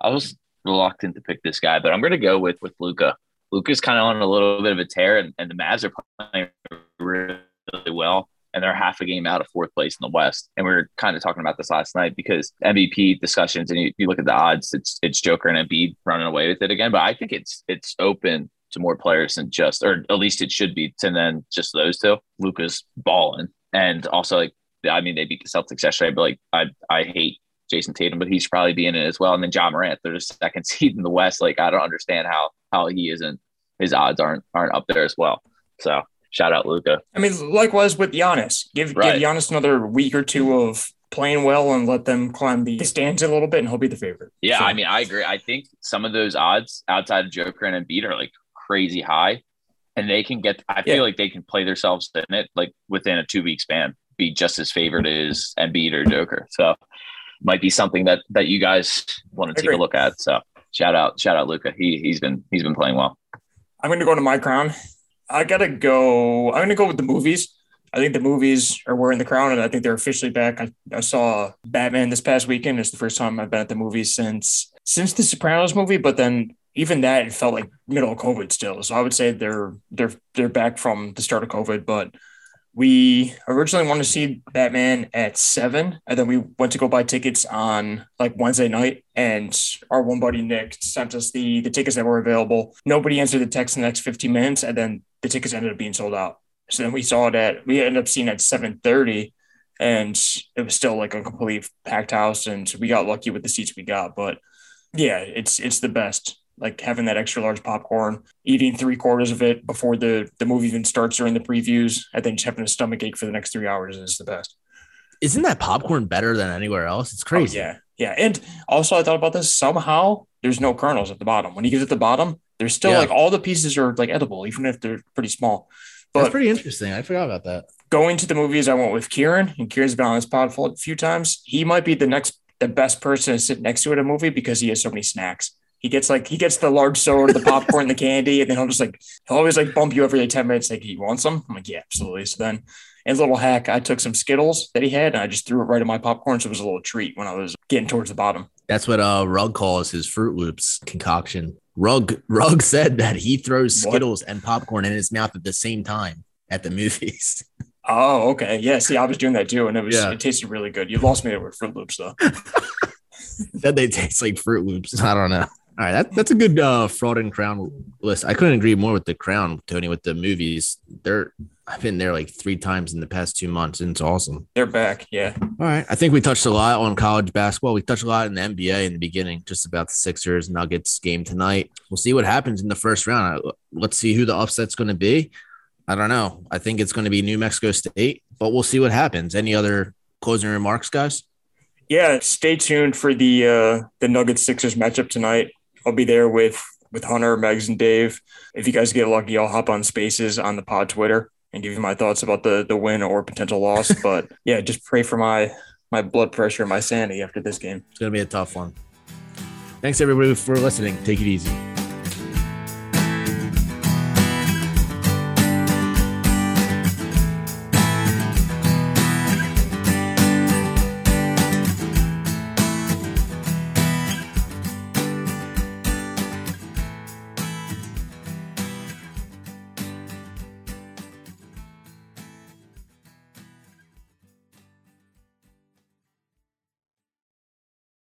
I was reluctant to pick this guy, but I'm going to go with with Luka. Luka's kind of on a little bit of a tear, and, and the Mavs are playing really, really well, and they're half a game out of fourth place in the West. And we were kind of talking about this last night because MVP discussions, and you, you look at the odds, it's it's Joker and Embiid running away with it again. But I think it's it's open to more players than just, or at least it should be, to then just those two. Luka's balling, and also like I mean they beat the Celtics yesterday, but like I I hate Jayson Tatum, but he's probably be in it as well. And then Ja Morant, they're the second seed in the West. Like I don't understand how how he isn't his odds aren't aren't up there as well. So shout out Luka. I mean, likewise with Giannis. Give Right. give Giannis another week or two of playing well and let them climb the stands a little bit, and he'll be the favorite. Yeah, So, I mean I agree. I think some of those odds outside of Joker and Embiid are like crazy high, and they can get. I feel Yeah. like they can play themselves in it like within a two week span, be just as favored as Embiid or Joker. So might be something that that you guys want to take a look at. So shout out shout out Luka. He he's been he's been playing well. I'm going to go to my crown. I gotta go. I'm to go with the movies. I think the movies are wearing the crown, and I think they're officially back. I, I saw Batman this past weekend. It's the first time I've been at the movies since since the Sopranos movie. But then even that, it felt like middle of COVID still. So I would say they're they're they're back from the start of COVID. But we originally wanted to see Batman at seven, and then we went to go buy tickets on like Wednesday night, and our one buddy Nick sent us the the tickets that were available. Nobody answered the text in the next 15 minutes, and then the tickets ended up being sold out. So then we saw it at we ended up seeing at 7:30, and it was still like a complete packed house, and we got lucky with the seats we got. But yeah, it's it's the best. Like having that extra large popcorn, eating three quarters of it before the the movie even starts during the previews, and then just having a stomach ache for the next three hours is the best. Isn't that popcorn better than anywhere else? It's Oh, crazy. yeah, yeah. And also, I thought about this. Somehow, there's no kernels at the bottom. When you get at the bottom, there's still Yeah. like all the pieces are like edible, even if they're pretty small. That's But pretty interesting. I forgot about that. going to the movies, I went with Kieran, and Kieran's been on this pod for a few times. He might be the next, the best person to sit next to at a movie because he has so many snacks. He gets like he gets the large soda, the popcorn, the candy, and then he'll just like he'll always like bump you every like, ten minutes. Like he wants them. I'm like, yeah, absolutely. So then, and a little hack, I took some Skittles that he had, and I just threw it right in my popcorn. So it was a little treat when I was getting towards the bottom. That's what uh Rug calls his Fruit Loops concoction. Rug Rug said that he throws What? Skittles and popcorn in his mouth at the same time at the movies. Oh, okay. Yeah. See, I was doing that too, and it was Yeah. it tasted really good. You lost me with Fruit Loops though. Said they taste like Fruit Loops. I don't know. All right, that, that's a good uh, fraud and crown list. I couldn't agree more with the crown, Tony. With the movies, they're I've been there like three times in the past two months, and it's awesome. They're back. Yeah. All right, I think we touched a lot on college basketball. We touched a lot in the NBA in the beginning, just about the Sixers Nuggets game tonight. We'll see what happens in the first round. Let's see who the upset's going to be. I don't know. I think it's going to be New Mexico State, but we'll see what happens. Any other closing remarks, guys? Yeah. Stay tuned for the uh the Nuggets Sixers matchup tonight. I'll be there with with Hunter, Megs, and Dave. If you guys get lucky, I'll hop on Spaces on the Pod Twitter and give you my thoughts about the the win or potential loss. but yeah, just pray for my my blood pressure, my sanity after this game. It's gonna be a tough one. Thanks everybody for listening. Take it easy.